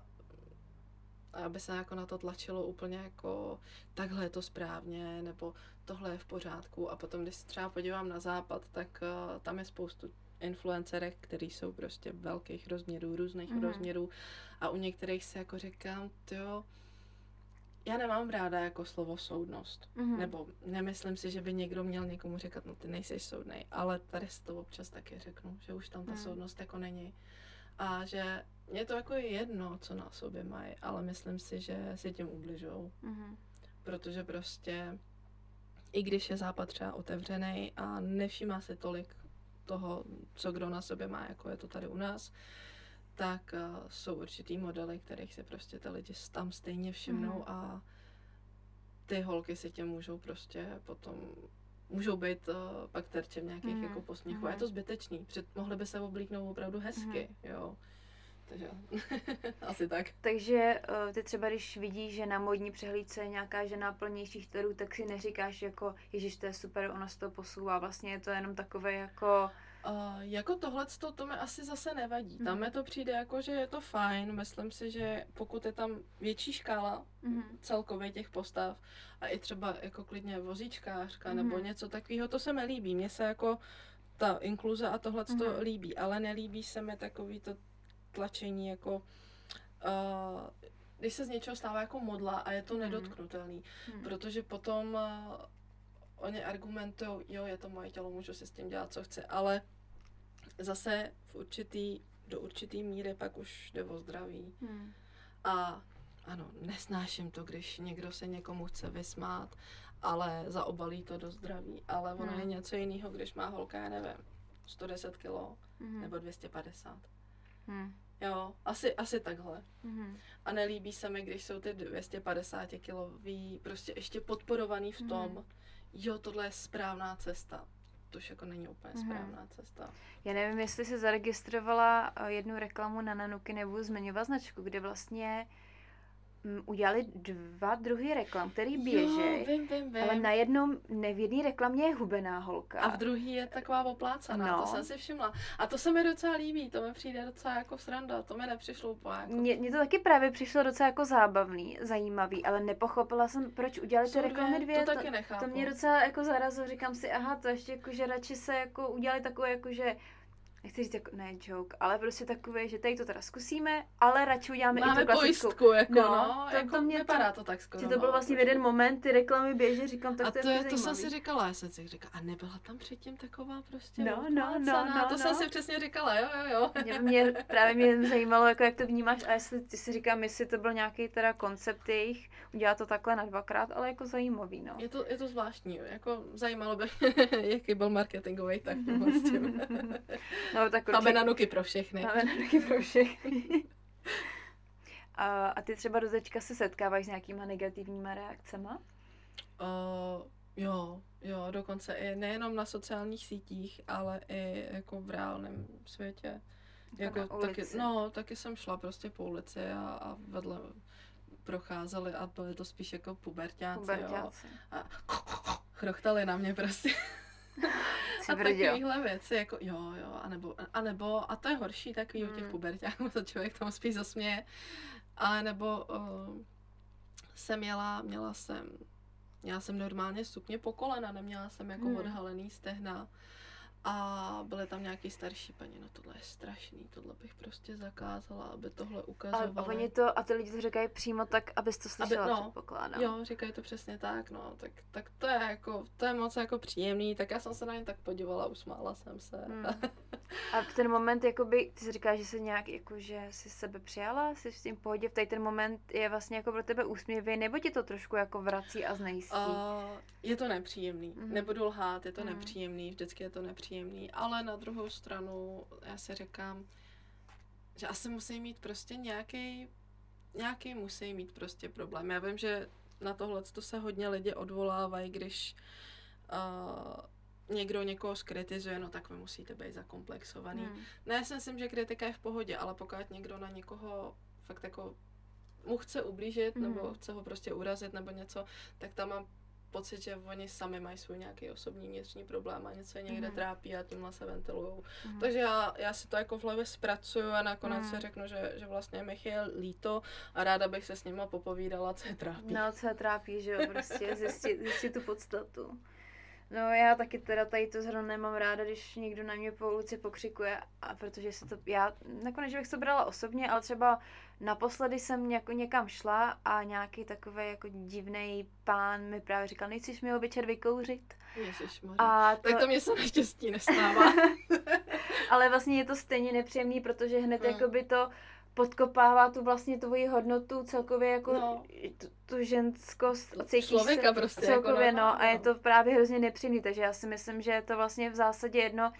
a aby se jako na to tlačilo úplně jako takhle je to správně, nebo tohle je v pořádku a potom, když se třeba podívám na západ, tak uh, tam je spoustu influencerek, který jsou prostě velkých rozměrů, různých mm-hmm. rozměrů a u některých se jako říkám, jo, já nemám ráda jako slovo soudnost. Mm-hmm. Nebo nemyslím si, že by někdo měl někomu říkat, no ty nejsi soudnej, ale tady si to občas taky řeknu, že už tam ta mm. soudnost jako není. A že mě to jako je jedno, co na sobě mají, ale myslím si, že si tím ubližou. Mm-hmm. Protože prostě, i když je západ třeba otevřený a nevšímá si tolik toho, co kdo na sobě má, jako je to tady u nás, tak uh, jsou určitý modely, kterých se prostě ty lidi tam stejně všimnou mm. a ty holky si tě můžou prostě potom můžou být uh, pak terčem nějakých mm. jako posměchů. Mm. A je to zbytečný. Před, mohly by se oblíknout opravdu hezky, mm. jo. Takže [LAUGHS] asi tak. Takže uh, ty třeba, když vidíš, že na modní přehlídce je nějaká žena plnějších tvarů, tak si neříkáš jako, ježiš, to je super, ona se to posouvá. Vlastně je to jenom takové jako Uh, jako tohle to mi asi zase nevadí. Mm. Tam mi to přijde jako, že je to fajn. Myslím si, že pokud je tam větší škála mm. celkově těch postav a i třeba jako klidně vozíčkářka mm. nebo něco takového, to se mi líbí. Mně se jako ta inkluze a tohle mm. to líbí, ale nelíbí se mi takový to tlačení jako uh, když se z něčeho stává jako modla a je to hmm. nedotknutelný, hmm. protože potom uh, oni argumentují, jo, je to moje tělo, můžu si s tím dělat, co chci, ale zase v určitý, do určitý míry pak už jde o zdraví. Hmm. A ano, nesnáším to, když někdo se někomu chce vysmát, ale zaobalí to do zdraví. Ale ono hmm. je něco jiného, když má holka, já nevím, 110 kg hmm. nebo 250. Hmm. Jo, asi, asi takhle. Mm-hmm. A nelíbí se mi, když jsou ty 250 kilový prostě ještě podporovaný v tom, mm-hmm. Jo, tohle je správná cesta. To už jako není úplně mm-hmm. správná cesta. Já nevím, jestli se zaregistrovala eh, jednu reklamu na Nanuky, nebo zmiňovat značku, kde vlastně udělali dva druhy reklam, který běží, ale na jednom, ne v jedné reklamě je hubená holka. A v druhý je taková oplácaná, no. to jsem si všimla. A to se mi docela líbí, to mi přijde docela jako sranda, to mi nepřišlo úplně jako... Mně, to taky právě přišlo docela jako zábavný, zajímavý, ale nepochopila jsem, proč udělali ty reklamy dvě. To, taky nechápu. To mě docela jako zarazilo, říkám si, aha, to ještě jako, že radši se jako udělali takové jako, že nechci říct jako, ne joke, ale prostě takové, že tady to teda zkusíme, ale radši uděláme Máme i tu pojistku, jako no, no to, to mě vypadá to, to tak skoro. to byl no, vlastně v jeden moment, ty reklamy běží, říkám, tak a to, to je to jsem si říkala, já jsem si říkala, a nebyla tam předtím taková prostě No, no, no, no, to no. jsem si přesně říkala, jo, jo, jo. Mě, mě právě mě zajímalo, jako jak to vnímáš a jestli ty si říkám, jestli to byl nějaký teda koncept jejich, udělat to takhle na dvakrát, ale jako zajímavý, no. Je to, je to zvláštní, jako zajímalo by, [LAUGHS] jaký byl marketingový tak s [LAUGHS] tím. [LAUGHS] no, tak určitě... na nuky pro všechny. Máme na nuky pro všechny. a, a ty třeba do teďka se setkáváš s nějakýma negativníma reakcemi? Uh, jo, jo, dokonce i nejenom na sociálních sítích, ale i jako v reálném světě. Jako taky, no, taky jsem šla prostě po ulici a, a vedle procházeli a byly to spíš jako pubertáci, pubertáci. jo. A [LAUGHS] chrochtali na mě prostě. [LAUGHS] a takovýhle věci, jako jo, jo, anebo, anebo, a to je horší takový hmm. u těch hmm. pubertáků, [LAUGHS] to člověk tomu spíš zasměje, ale nebo uh, jsem měla, měla jsem, měla jsem normálně sukně po kolena, neměla jsem jako hmm. odhalený stehna, a byly tam nějaký starší paní, no tohle je strašný, tohle bych prostě zakázala, aby tohle ukazovali. A, oni to, a ty lidi to říkají přímo tak, abys to slyšela, aby, no, předpokládám. Jo, říkají to přesně tak, no, tak, tak to je jako, to je moc jako příjemný, tak já jsem se na ně tak podívala, usmála jsem se. Hmm. [LAUGHS] a v ten moment, jakoby, ty jsi říkáš, že jsi nějak, jako, že jsi sebe přijala, jsi s tím pohodě, v ten moment je vlastně jako pro tebe úsměvý, nebo ti to trošku jako vrací a znejistí? Uh, je to nepříjemný, mm. nebudu lhát, je to mm. nepříjemný, vždycky je to nepříjemný nepříjemný, ale na druhou stranu já si říkám, že asi musí mít prostě nějaký, nějaký musí mít prostě problém. Já vím, že na tohle to se hodně lidi odvolávají, když uh, někdo někoho skritizuje, no tak vy musíte být zakomplexovaný. Hmm. Ne, já si myslím, že kritika je v pohodě, ale pokud někdo na někoho fakt jako mu chce ublížit, hmm. nebo chce ho prostě urazit, nebo něco, tak tam mám pocit, že oni sami mají svůj nějaký osobní vnitřní problém a něco je někde mm. trápí a tímhle se ventilujou. Mm. Takže já, já si to jako v hlavě zpracuju a nakonec mm. si řeknu, že, že vlastně mi je líto a ráda bych se s nima popovídala, co je trápí. No, co je trápí, že jo, prostě zjistit, zjistit tu podstatu. No já taky teda tady to zrovna nemám ráda, když někdo na mě po ulici pokřikuje, a protože se to, já nakonec bych to brala osobně, ale třeba naposledy jsem jako někam šla a nějaký takový jako divný pán mi právě říkal, nechceš mi ho večer vykouřit? a to... Tak to mě se naštěstí nestává. [LAUGHS] ale vlastně je to stejně nepříjemný, protože hned hmm. by to podkopává tu vlastně tvoji hodnotu celkově jako no. tu, tu ženskost cítíš Člověka se prostě jako celkově, jako, no, no, a je to právě hrozně nepříjemný, takže já si myslím, že je to vlastně v zásadě jedno,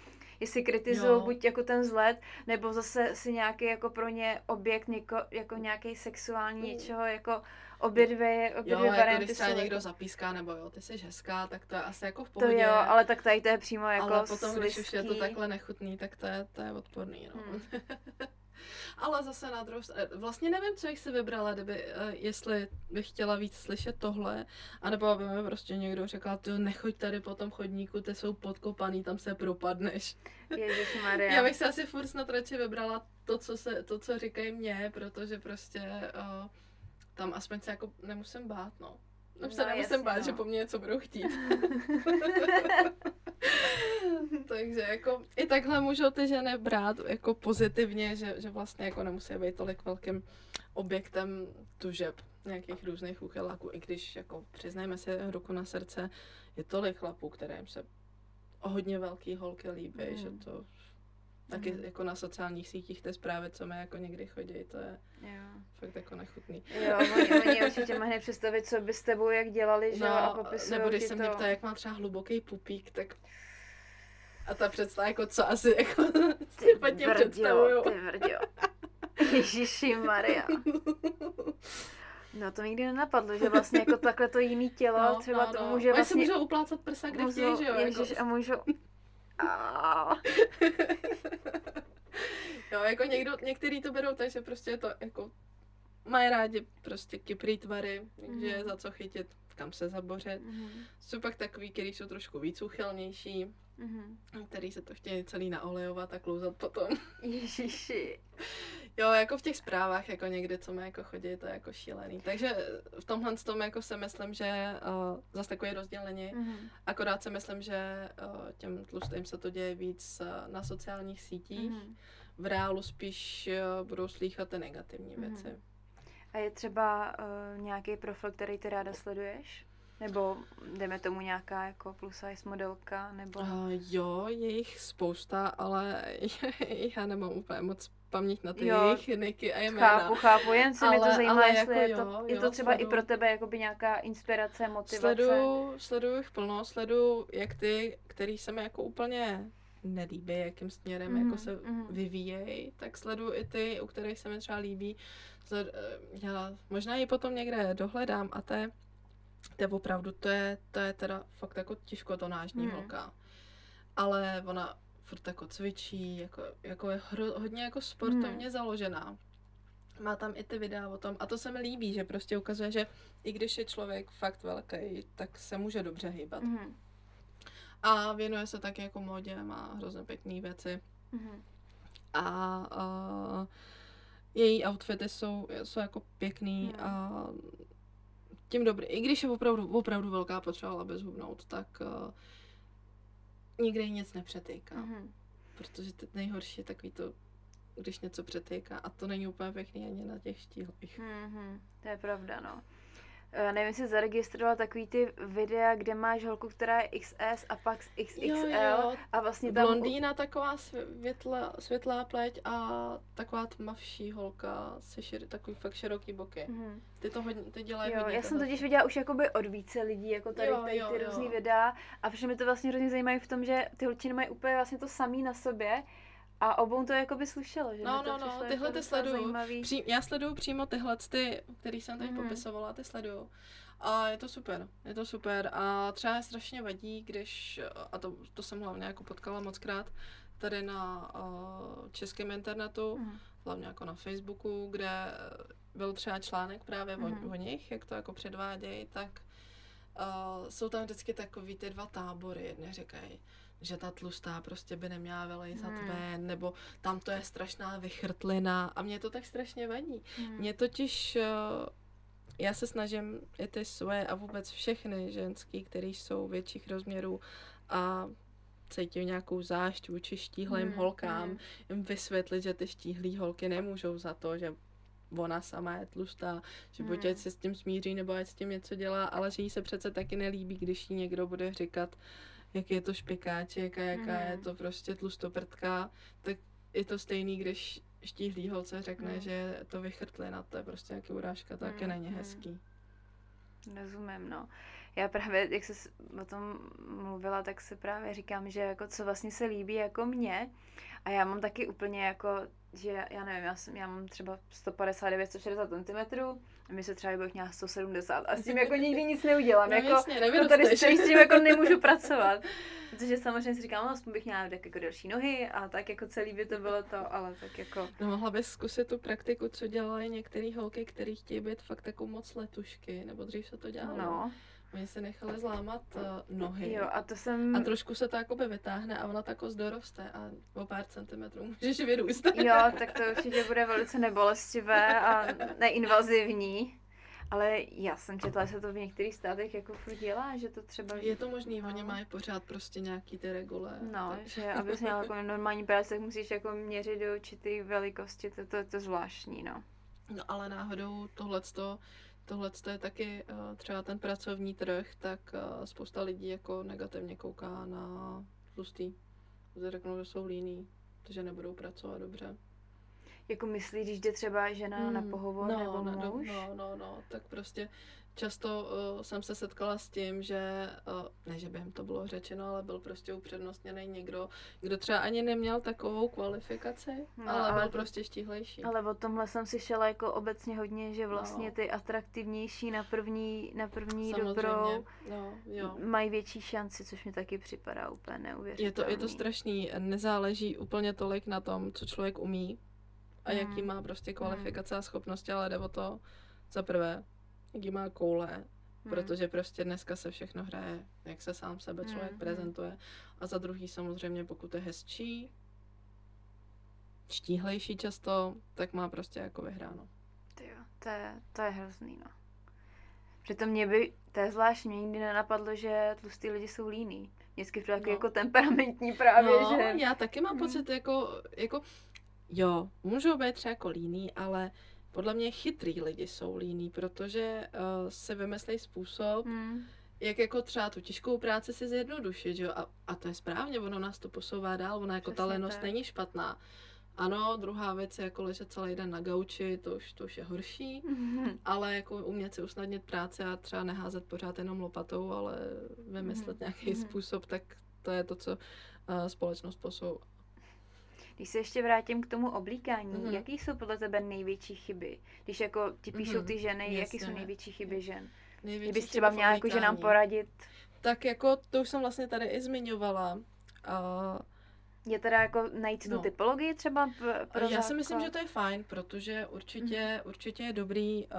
jestli kritizují buď jako ten vzhled, nebo zase si nějaký jako pro ně objekt, něko, jako nějaký sexuální mm. něčeho, jako obě dvě, obě jo, dvě jako varianty když se někdo zapíská, nebo jo, ty jsi hezká, tak to je asi jako v pohodě. To jo, ale tak tady to je přímo jako Ale potom, slizký. když už je to takhle nechutný, tak to je, to je odporný, no. Hmm. [LAUGHS] Ale zase na druhou stranu, vlastně nevím, co bych si vybrala, kdyby, uh, jestli bych chtěla víc slyšet tohle, anebo aby mi prostě někdo řekl, ty nechoď tady po tom chodníku, ty jsou podkopaný, tam se propadneš. [LAUGHS] Maria. Já bych si asi furt snad radši vybrala to, co, se, to, co říkají mě, protože prostě uh, tam aspoň se jako nemusím bát, no. No, se no, nemusím bát, no. že po mně něco budou chtít. [LAUGHS] Takže jako i takhle můžou ty ženy brát jako pozitivně, že, že vlastně jako nemusí být tolik velkým objektem tužeb nějakých různých úchyláků, i když jako přiznajme si ruku na srdce, je tolik chlapů, kterým se hodně velký holky líbí, mm. že to taky mm. jako na sociálních sítích ty zprávy, co mi jako někdy chodí, to je jo. fakt jako nechutný. Jo, oni, oni určitě mohli představit, co by s tebou jak dělali, že no, a popisují Nebo když se mě ptá, jak má třeba hluboký pupík, tak a ta představa, jako co asi jako ty si pod tím představuju. Ty. Ježiši Maria. No to nikdy nenapadlo, že vlastně jako takhle to jiný tělo no, třeba no, to no. může vlastně... Oni si můžou uplácat prsa, kde můžou, chtějí, že jo? Ježiš, jako... a můžou... jo, jako někdo, některý to berou tak, že prostě je to jako mají rádi prostě kyprý tvary, takže mm. za co chytit, kam se zabořit. Mm. Jsou pak takový, který jsou trošku víc uchylnější, mm. který se to chtějí celý naolejovat a klouzat potom. Ježiši. [LAUGHS] Jo, jako v těch zprávách, jako někdy, co mi jako chodí, to je jako šílený. Takže v tomhle tom jako si myslím, že uh, zase takový rozdíl není. Mm-hmm. Akorát si myslím, že uh, těm tlustým se to děje víc uh, na sociálních sítích. Mm-hmm. V reálu spíš uh, budou slýchat ty negativní mm-hmm. věci. A je třeba uh, nějaký profil, který ty ráda sleduješ? Nebo jdeme tomu nějaká jako plus size modelka? Nebo... Uh, jo, je jich spousta, ale [LAUGHS] já nemám úplně moc paměť na ty jo, jejich niky a jména. Chápu, chápu, jen si mě to zajímá, jestli jako je, to, jo, je to třeba sledu, i pro tebe jakoby nějaká inspirace, motivace. Sleduju, sleduju jich plno, sleduju jak ty, který se mi jako úplně nelíbí, jakým směrem mm, jako se mm. vyvíjejí, tak sleduju i ty, u kterých se mi třeba líbí. Sled, eh, já možná ji potom někde dohledám a to je, to je opravdu, to je, to je teda fakt jako těžkotonážní mm. holka. Ale ona furt jako cvičí, jako, jako je hro, hodně jako sportovně hmm. založená. Má tam i ty videa o tom a to se mi líbí, že prostě ukazuje, že i když je člověk fakt velký, tak se může dobře hýbat. Hmm. A věnuje se taky jako modě, má hrozně pěkné věci. Hmm. A, a její outfity jsou, jsou jako pěkný hmm. a tím dobrý. I když je opravdu, opravdu velká potřeba, aby zhubnout, tak uh, nikdy nic nepřetýká. Mm-hmm. Protože teď nejhorší je takový to, když něco přetýká a to není úplně pěkný ani na těch štíhlých. Mm-hmm. To je pravda, no. Uh, nevím, jestli zaregistrovala takový ty videa, kde máš holku, která je XS a pak XXL jo, jo. a vlastně tam... Blondýna taková světla, světlá pleť a taková tmavší holka se šir, takový fakt široký boky. Mm-hmm. Ty to hodně, ty dělají jo, hodně. Já jsem totiž viděla už jakoby od více lidí, jako tady, jo, tady jo, ty různý videa a protože mi to vlastně hrozně zajímají v tom, že ty holčiny mají úplně vlastně to samý na sobě, a obou to jako by slušelo, že? No, no, no, tyhle jako ty sleduju. Pří, já sleduju přímo tyhle, ty, který jsem tady mm. popisovala, ty sleduju. A je to super, je to super. A třeba je strašně vadí, když, a to, to jsem hlavně jako potkala moc krát, tady na uh, českém internetu, mm. hlavně jako na Facebooku, kde byl třeba článek právě mm. o, mhm. o nich, jak to jako předvádějí, tak uh, jsou tam vždycky takový ty dva tábory. Jedni říkají, že ta tlustá prostě by neměla vylejzat hmm. ven, nebo tam to je strašná vychrtlina a mě to tak strašně vadí. Hmm. Mě totiž, eh, já se snažím i ty svoje a vůbec všechny ženský, které jsou větších rozměrů a cítí nějakou zášť vůči štíhlým hmm. holkám, hmm. jim vysvětlit, že ty štíhlý holky nemůžou za to, že ona sama je tlustá, že buď hmm. se s tím smíří, nebo ať s tím něco dělá, ale že jí se přece taky nelíbí, když jí někdo bude říkat, jak je to špekáček a jaká mm. je to prostě tlustoprtka, tak je to stejný, když štíhlý holce řekne, mm. že to vychrtlina, to je prostě nějaký urážka, to taky mm. není hezký. Rozumím, no. Já právě, jak jsi o tom mluvila, tak se právě říkám, že jako co vlastně se líbí jako mně. A já mám taky úplně jako, že já nevím, já, jsem, já mám třeba 159, 160 cm mi se třeba bych měla 170 a s tím [LAUGHS] jako nikdy nic neudělám. No, jako, jasně, to tady s tím jako nemůžu [LAUGHS] pracovat. Protože samozřejmě si říkám, no, aspoň bych měla tak jako delší nohy a tak jako celý by to bylo to, ale tak jako... No mohla bys zkusit tu praktiku, co dělají některé holky, které chtějí být fakt jako moc letušky, nebo dřív se to dělalo. No. Oni se nechali zlámat uh, nohy. Jo, a to jsem... A trošku se to jakoby vytáhne a ona tako doroste a o pár centimetrů můžeš vyrůst. [LAUGHS] jo, tak to určitě bude velice nebolestivé a neinvazivní. Ale já jsem četla, že se to v některých státech jako furt dělá, že to třeba... Je to možný, no. oni mají pořád prostě nějaký ty regule. No, tak. že abys měl jako normální práci, tak musíš jako měřit do určitý velikosti, to, to, to zvláštní, no. No ale náhodou tohleto, tohleto je taky uh, třeba ten pracovní trh, tak uh, spousta lidí jako negativně kouká na tlustý. Řeknou, že jsou líní, že nebudou pracovat dobře. Jako myslíš, když jde třeba žena hmm, na pohovor no, nebo muž? No, no, no, tak prostě často uh, jsem se setkala s tím, že, uh, ne, že během to bylo řečeno, ale byl prostě upřednostněný někdo, kdo třeba ani neměl takovou kvalifikaci, no, ale, ale byl prostě štíhlejší. Ale o tomhle jsem si šela jako obecně hodně, že vlastně no. ty atraktivnější na první, na první Samozřejmě. dobrou no, jo. mají větší šanci, což mi taky připadá úplně neuvěřitelný. Je to, je to strašný, nezáleží úplně tolik na tom, co člověk umí, a mm. jaký má prostě hmm. kvalifikace a schopnosti, ale jde o to za prvé, jaký má koule, mm. protože prostě dneska se všechno hraje, jak se sám sebe člověk mm. prezentuje. A za druhý samozřejmě, pokud je hezčí, štíhlejší často, tak má prostě jako vyhráno. Ty jo, to je, to je hrozný, no. Přitom mě by, to je zvláštní, mě nikdy nenapadlo, že tlustý lidi jsou líní. Vždycky to no. jako temperamentní právě, no, že... já taky mám mm. pocit, jako, jako Jo, můžou být třeba jako líný, ale podle mě chytrý lidi jsou líní, protože uh, se vymyslí způsob, hmm. jak jako třeba tu těžkou práci si zjednodušit, jo? A, a to je správně, ono nás to posouvá dál, ona jako Přesně ta lenost tak. není špatná. Ano, druhá věc je jako ležet celý den na gauči, to už, to už je horší, mm-hmm. [LAUGHS] ale jako umět si usnadnit práci a třeba neházet pořád jenom lopatou, ale vymyslet mm-hmm. nějaký mm-hmm. způsob, tak to je to, co uh, společnost posouvá. Když se ještě vrátím k tomu oblíkání, mm-hmm. jaký jsou podle tebe největší chyby? Když jako ti píšou mm-hmm. ty ženy, Jasně. jaký jsou největší chyby žen? Největší Kdybys třeba měla jako ženám poradit. Tak jako to už jsem vlastně tady i zmiňovala. Uh, je teda jako najít no. tu typologii třeba pro Já si myslím, že to je fajn, protože určitě, mm. určitě je dobrý uh,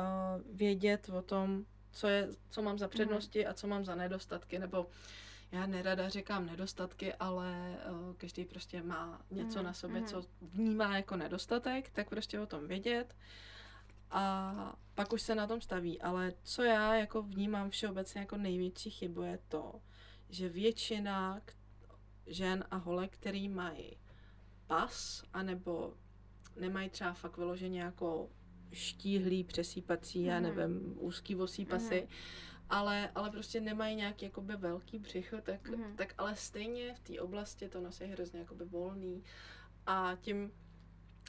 vědět o tom, co, je, co mám za přednosti mm. a co mám za nedostatky, nebo já nerada říkám nedostatky, ale uh, každý prostě má něco mm, na sobě, mm. co vnímá jako nedostatek, tak prostě o tom vědět a pak už se na tom staví. Ale co já jako vnímám všeobecně jako největší chybu je to, že většina žen a holek, který mají pas, anebo nemají třeba fakt vyloženě jako štíhlý, přesýpací, mm. já mhm. nevím, úzký vosí pasy, mm ale, ale prostě nemají nějaký jakoby velký břicho, tak, mm. tak ale stejně v té oblasti to nosí hrozně jakoby volný a tím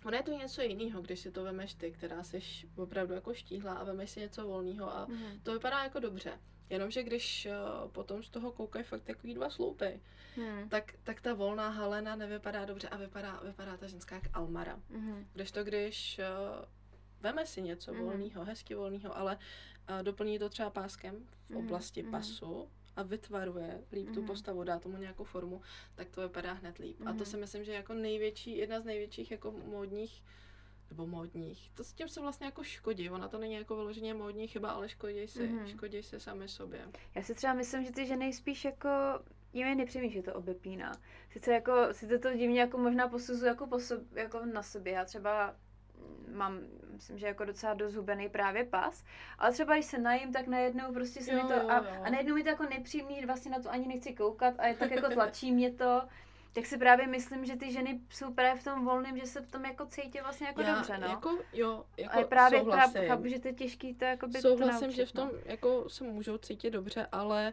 Ono je to něco jiného, když si to vemeš ty, která jsi opravdu jako štíhla a vemeš si něco volného a mm. to vypadá jako dobře. Jenomže když uh, potom z toho koukají fakt takový dva sloupy, mm. tak, tak ta volná halena nevypadá dobře a vypadá, vypadá ta ženská jak Almara. Mm. Když to, když uh, veme si něco mm. volného, hezky volného, ale a doplní to třeba páskem v mhm, oblasti mm. pasu a vytvaruje líp mm. tu mhm. postavu, dá tomu nějakou formu, tak to vypadá hned líp. Mm. A to mhm. si myslím, že je jako největší, jedna z největších jako módních nebo módních. To s tím se vlastně jako škodí. Ona to není jako vyloženě módní chyba, ale škodí si, mm. škodí si sami sobě. Já si třeba myslím, že ty ženy spíš jako jim je nepříjemný, že to obepíná. Sice jako, sice to divně jako možná posuzuju jako, po sob, jako na sobě. Já třeba mám, myslím, že jako docela dost hubený právě pas, ale třeba když se najím, tak najednou prostě se jo, mi to, a, a najednou mi to jako nepříjemný, vlastně na to ani nechci koukat a je tak jako tlačí mě to, tak si právě myslím, že ty ženy jsou právě v tom volném, že se v tom jako cítí vlastně jako Já, dobře, no. Jako, jo, jako a je právě souhlasím. chápu, že to je těžký to jako by Souhlasím, to naučit, že v tom no. jako se můžou cítit dobře, ale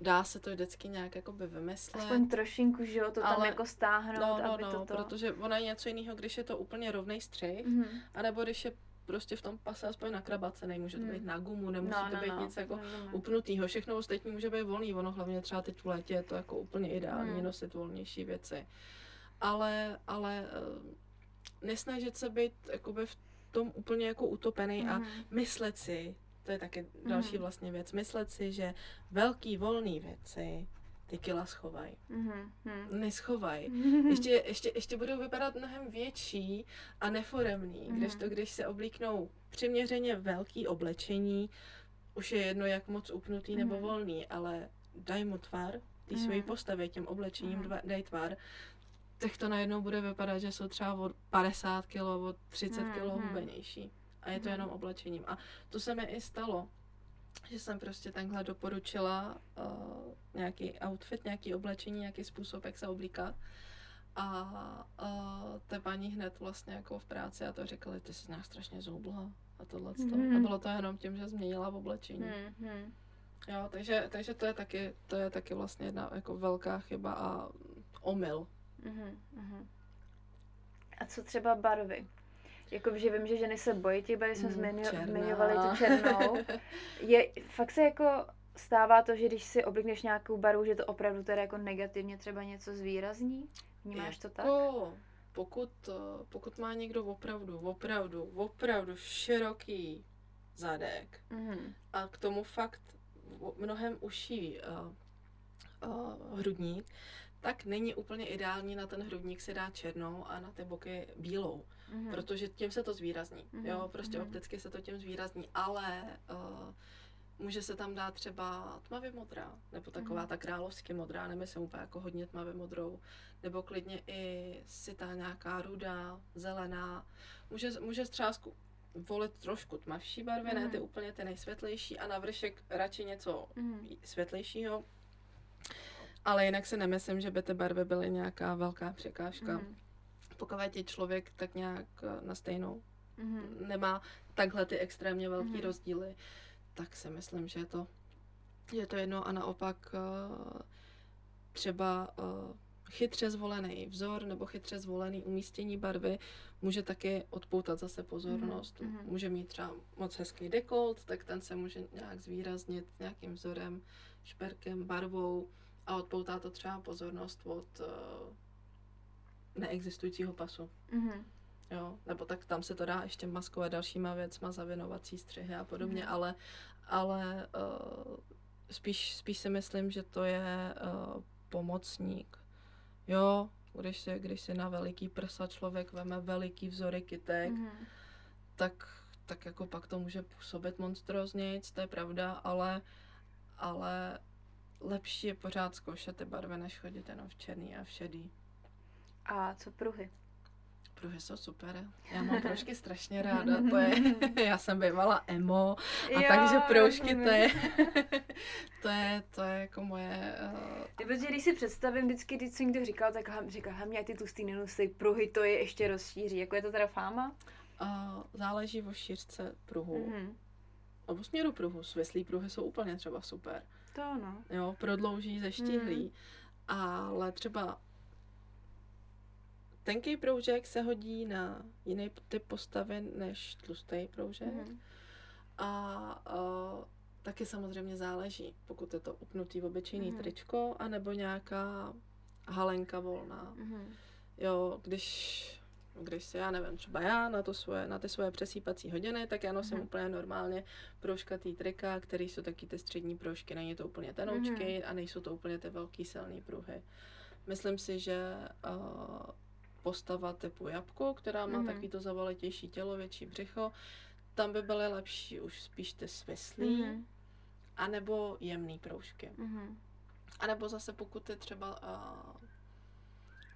dá se to vždycky nějak jako by vymyslet. Aspoň trošinku, že jo, to ale, tam jako stáhnout, no, no, aby no, toto... protože ona je něco jiného, když je to úplně rovný střih, mm-hmm. anebo když je prostě v tom pase aspoň na krabace, nemůže to mm. být na gumu, nemusí no, to no, být no, nic jako no, no. upnutýho, všechno ostatní může být volný, ono hlavně třeba teď v létě je to jako úplně ideální mm. nosit volnější věci. Ale, ale uh, nesnažit se být jakoby v tom úplně jako utopený mm. a mhm. myslet si, to je taky další mm. vlastně věc. Myslet si, že velký volný věci ty kila schovají. Mm-hmm. Neschovají. [LAUGHS] Ještě, ještě, ještě budou vypadat mnohem větší a neforemný, mm-hmm. když to, když se oblíknou přiměřeně velký oblečení, už je jedno, jak moc upnutý mm-hmm. nebo volný, ale daj mu tvar, ty mm-hmm. svoji postavě těm oblečením mm-hmm. daj tvar, tak to najednou bude vypadat, že jsou třeba od 50 kg, od 30 mm-hmm. kg hubenější. A je to jenom oblečením. A to se mi i stalo, že jsem prostě takhle doporučila uh, nějaký outfit, nějaký oblečení, nějaký způsob, jak se oblíkat. A uh, ta paní hned vlastně jako v práci a to řekla, ty jsi nás strašně zoubla a tohle. Mm. A bylo to jenom tím, že změnila v oblečení. Mm. Jo, takže, takže to je taky, to je taky vlastně jedna jako velká chyba a omyl. Mm-hmm. A co třeba barvy? Jakože vím, že ženy se bojí těch barv, jsme mm, zmiňovali tu černou. Je, fakt se jako stává to, že když si oblikneš nějakou barvu, že to opravdu teda jako negativně třeba něco zvýrazní? Vnímáš to tak? Jako, pokud, pokud má někdo opravdu, opravdu, opravdu široký zadek mm-hmm. a k tomu fakt mnohem uší uh, uh, hrudník, tak není úplně ideální na ten hrudník si dát černou a na ty boky bílou, mm-hmm. protože tím se to zvýrazní. Mm-hmm. Jo, prostě mm-hmm. opticky se to tím zvýrazní, ale uh, může se tam dát třeba tmavě modrá, nebo taková mm-hmm. ta královsky modrá, nemyslím úplně jako hodně tmavě modrou, nebo klidně i si ta nějaká rudá, zelená. Může, může třeba zku, volit trošku tmavší barvy, mm-hmm. ne ty mhm. úplně ty nejsvětlejší a na vršek radši něco mm-hmm. světlejšího. Ale jinak si nemyslím, že by ty barvy byly nějaká velká překážka. Mm-hmm. Pokud je člověk tak nějak eh, na stejnou, mm-hmm. nemá takhle ty extrémně velký mm-hmm. rozdíly, tak si myslím, že je to, je to jedno a naopak uh, třeba uh, chytře zvolený vzor nebo chytře zvolený umístění barvy může taky odpoutat zase pozornost. Mm-hmm. Může mít třeba moc hezký dekolt, tak ten se může nějak zvýraznit nějakým vzorem, šperkem, barvou a odpoutá to třeba pozornost od neexistujícího pasu. Mm-hmm. Jo, nebo tak tam se to dá ještě maskovat dalšíma věcma, zavěnovací střihy a podobně, mm-hmm. ale, ale uh, spíš, spíš si myslím, že to je uh, pomocník. Jo, když si, když si na veliký prsa člověk veme veliký vzory kytek, mm-hmm. tak, tak jako pak to může působit monstroznějc, to je pravda, ale, ale lepší je pořád zkoušet ty barvy, než chodit jenom v černý a v šedý. A co pruhy? Pruhy jsou super. Já mám [LAUGHS] proužky strašně ráda. To je, [LAUGHS] já jsem bývala emo a jo, takže proužky to je, [LAUGHS] to je, to je jako moje... Uh... Protože když si představím, vždycky, když jsem někdo říkal, tak říkal, hlavně ty tlustý nenosí pruhy, to je ještě rozšíří. Jako je to teda fáma? Uh, záleží o šířce pruhu. Mm-hmm. Nebo směru pruhu. Svislý pruhy jsou úplně třeba super. To ano. Jo, prodlouží, zeštíhlí. Mm. Ale třeba tenký proužek se hodí na jiný typ postavy než tlustý proužek. Mm. A uh, taky samozřejmě záleží, pokud je to upnutý obyčejný mm. tričko, anebo nějaká halenka volná. Mm. Jo, když když se, já nevím, třeba já na, to svoje, na ty svoje přesýpací hodiny, tak já nosím mm. úplně normálně proužkatý trika, který jsou taky ty střední proužky, není to úplně tenoučky mm. a nejsou to úplně ty velký silný pruhy. Myslím si, že uh, postava typu jabko, která má mm. takový to zavaletější tělo, větší břicho, tam by byly lepší už spíš ty svislý, mm. anebo jemný proužky. Mm. A nebo zase pokud je třeba uh,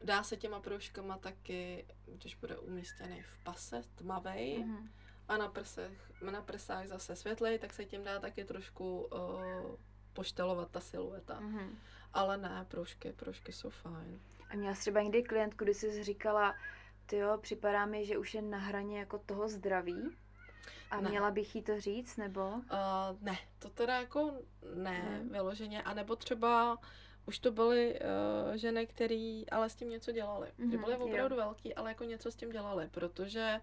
dá se těma proužkama taky, když bude umístěný v pase tmavej mm. a na prsech, na prsách zase světlej, tak se tím dá taky trošku uh, poštelovat ta silueta. Mm. Ale ne, proužky, proužky jsou fajn. A měla jsi třeba někdy klientku, kdy jsi říkala, ty jo, připadá mi, že už je na hraně jako toho zdraví? A ne. měla bych jí to říct, nebo? Uh, ne, to teda jako ne, hmm. vyloženě. A nebo třeba už to byly uh, ženy, které ale s tím něco dělali. Mm-hmm, ty byly opravdu jo. velký, ale jako něco s tím dělali, protože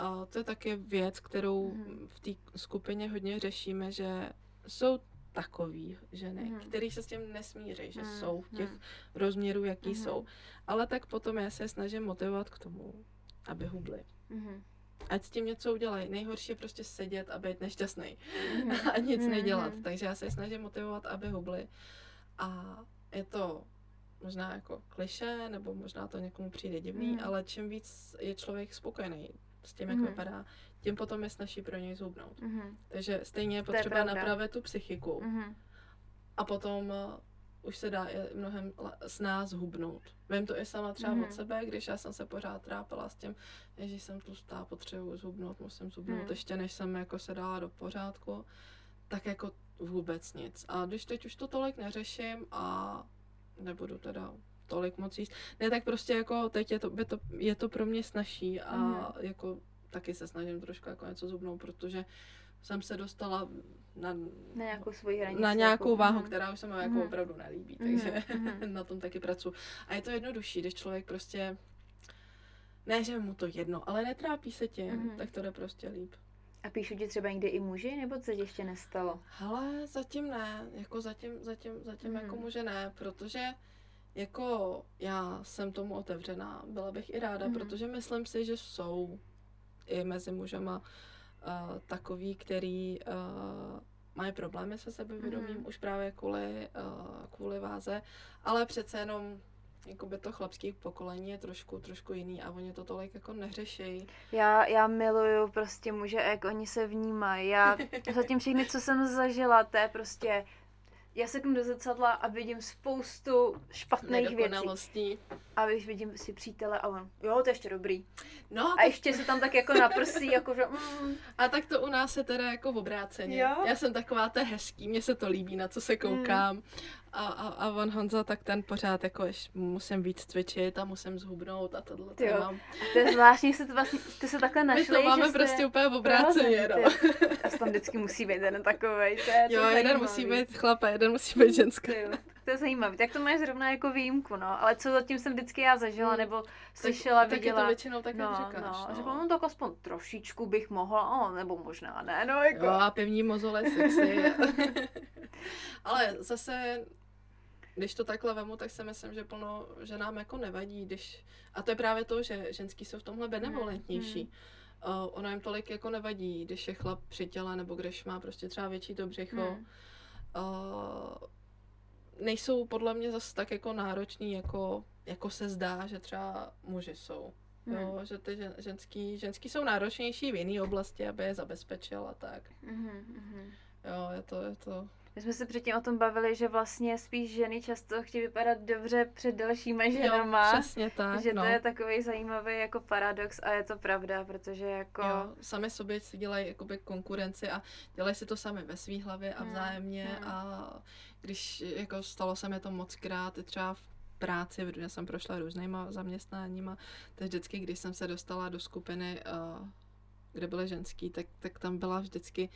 uh, to je taky věc, kterou mm-hmm. v té skupině hodně řešíme, že jsou takový ženy, mm. který se s tím nesmíří, že mm. jsou v těch mm. rozměrů, jaký mm. jsou. Ale tak potom já se snažím motivovat k tomu, aby hubly. Mm. Ať s tím něco udělají. Nejhorší je prostě sedět a být nešťastný mm. [LAUGHS] a nic mm. nedělat. Takže já se snažím motivovat, aby hubly. A je to možná jako kliše, nebo možná to někomu přijde divný, mm. ale čím víc je člověk spokojený s tím, jak mm. vypadá, tím potom je snaží pro něj zhubnout. Mm. Takže stejně je potřeba je napravit tu psychiku. Mm. A potom už se dá je mnohem s nás hubnout. Vím to i sama třeba mm. od sebe, když já jsem se pořád trápila s tím, že jsem tlustá, potřebuji zhubnout, musím zhubnout, mm. ještě než jsem jako se dala do pořádku, tak jako vůbec nic. A když teď už to tolik neřeším a nebudu teda tolik moc jíst, ne, tak prostě jako teď je to, je to, je to pro mě snažší a mm. jako taky se snažím trošku jako něco zhubnout, protože jsem se dostala na, na nějakou svoji hranici. Na nějakou jako, váhu, mm. která už se mi jako mm. opravdu nelíbí, takže mm. [LAUGHS] na tom taky pracuji. A je to jednodušší, když člověk prostě, ne, že mu to jedno, ale netrápí se tím, mm. tak to jde prostě líp. A píšu ti třeba někdy i muži, nebo co ještě nestalo? Ale zatím ne, jako zatím, zatím, zatím mm. jako muže ne, protože jako já jsem tomu otevřená, byla bych i ráda, mm. protože myslím si, že jsou i mezi mužema uh, takový, který uh, mají problémy se sebevědomím mm. už právě kvůli, uh, kvůli váze, ale přece jenom jakoby to chlapský pokolení je trošku, trošku jiný a oni to tolik jako neřeší. Já, já miluju prostě muže, jak oni se vnímají. Já [LAUGHS] zatím všechny, co jsem zažila, to je prostě já se do zrcadla a vidím spoustu špatných věcí. A když vidím si přítele a on, jo, to je ještě dobrý. No, a tak... ještě se tam tak jako naprsí, jako že... Mm. A tak to u nás je teda jako v obráceně. Jo? Já jsem taková, to hezký, mně se to líbí, na co se koukám. Mm. A, a, a on Honza, tak ten pořád jako ješ, musím víc cvičit a musím zhubnout a tohle. Jo. Mám. To je zvláštní, že vlastně, ty se takhle našli, My to máme prostě jste... úplně v obráceně, no. A tam vždycky musí být jeden takovej, to je Jo, to jeden musí být chlapa, jeden musí být ženská. To je zajímavé. Tak to máš zrovna jako výjimku, no. Ale co zatím jsem vždycky já zažila, hmm. nebo slyšela, tak, viděla. Tak je to většinou tak, no, jak říkáš. No, no. Že no tak aspoň trošičku bych mohla, o, nebo možná ne, no jako. Jo, a pevní mozole sexy. [LAUGHS] Ale zase když to takhle vemu, tak si myslím, že plno ženám jako nevadí, když... A to je právě to, že ženský jsou v tomhle benevolentnější. Hmm. Uh, ono jim tolik jako nevadí, když je chlap při těle, nebo když má prostě třeba větší to břicho. Hmm. Uh, nejsou podle mě zase tak jako náročný, jako, jako se zdá, že třeba muži jsou. Hmm. Jo, že ty ženský, ženský jsou náročnější v jiné oblasti, aby je zabezpečil a tak. Hmm. Jo, je to, je to my jsme se předtím o tom bavili, že vlastně spíš ženy často chtějí vypadat dobře před dalšíma ženama. Jo, přesně tak. Že no. to je takový zajímavý jako paradox a je to pravda, protože jako... Jo, sami sobě si dělají jakoby konkurenci a dělají si to sami ve svý hlavě a hmm, vzájemně hmm. a když jako stalo se mi to moc krát, třeba v práci, protože jsem prošla různýma zaměstnáníma, tak vždycky, když jsem se dostala do skupiny, uh, kde byly ženský, tak, tak tam byla vždycky uh,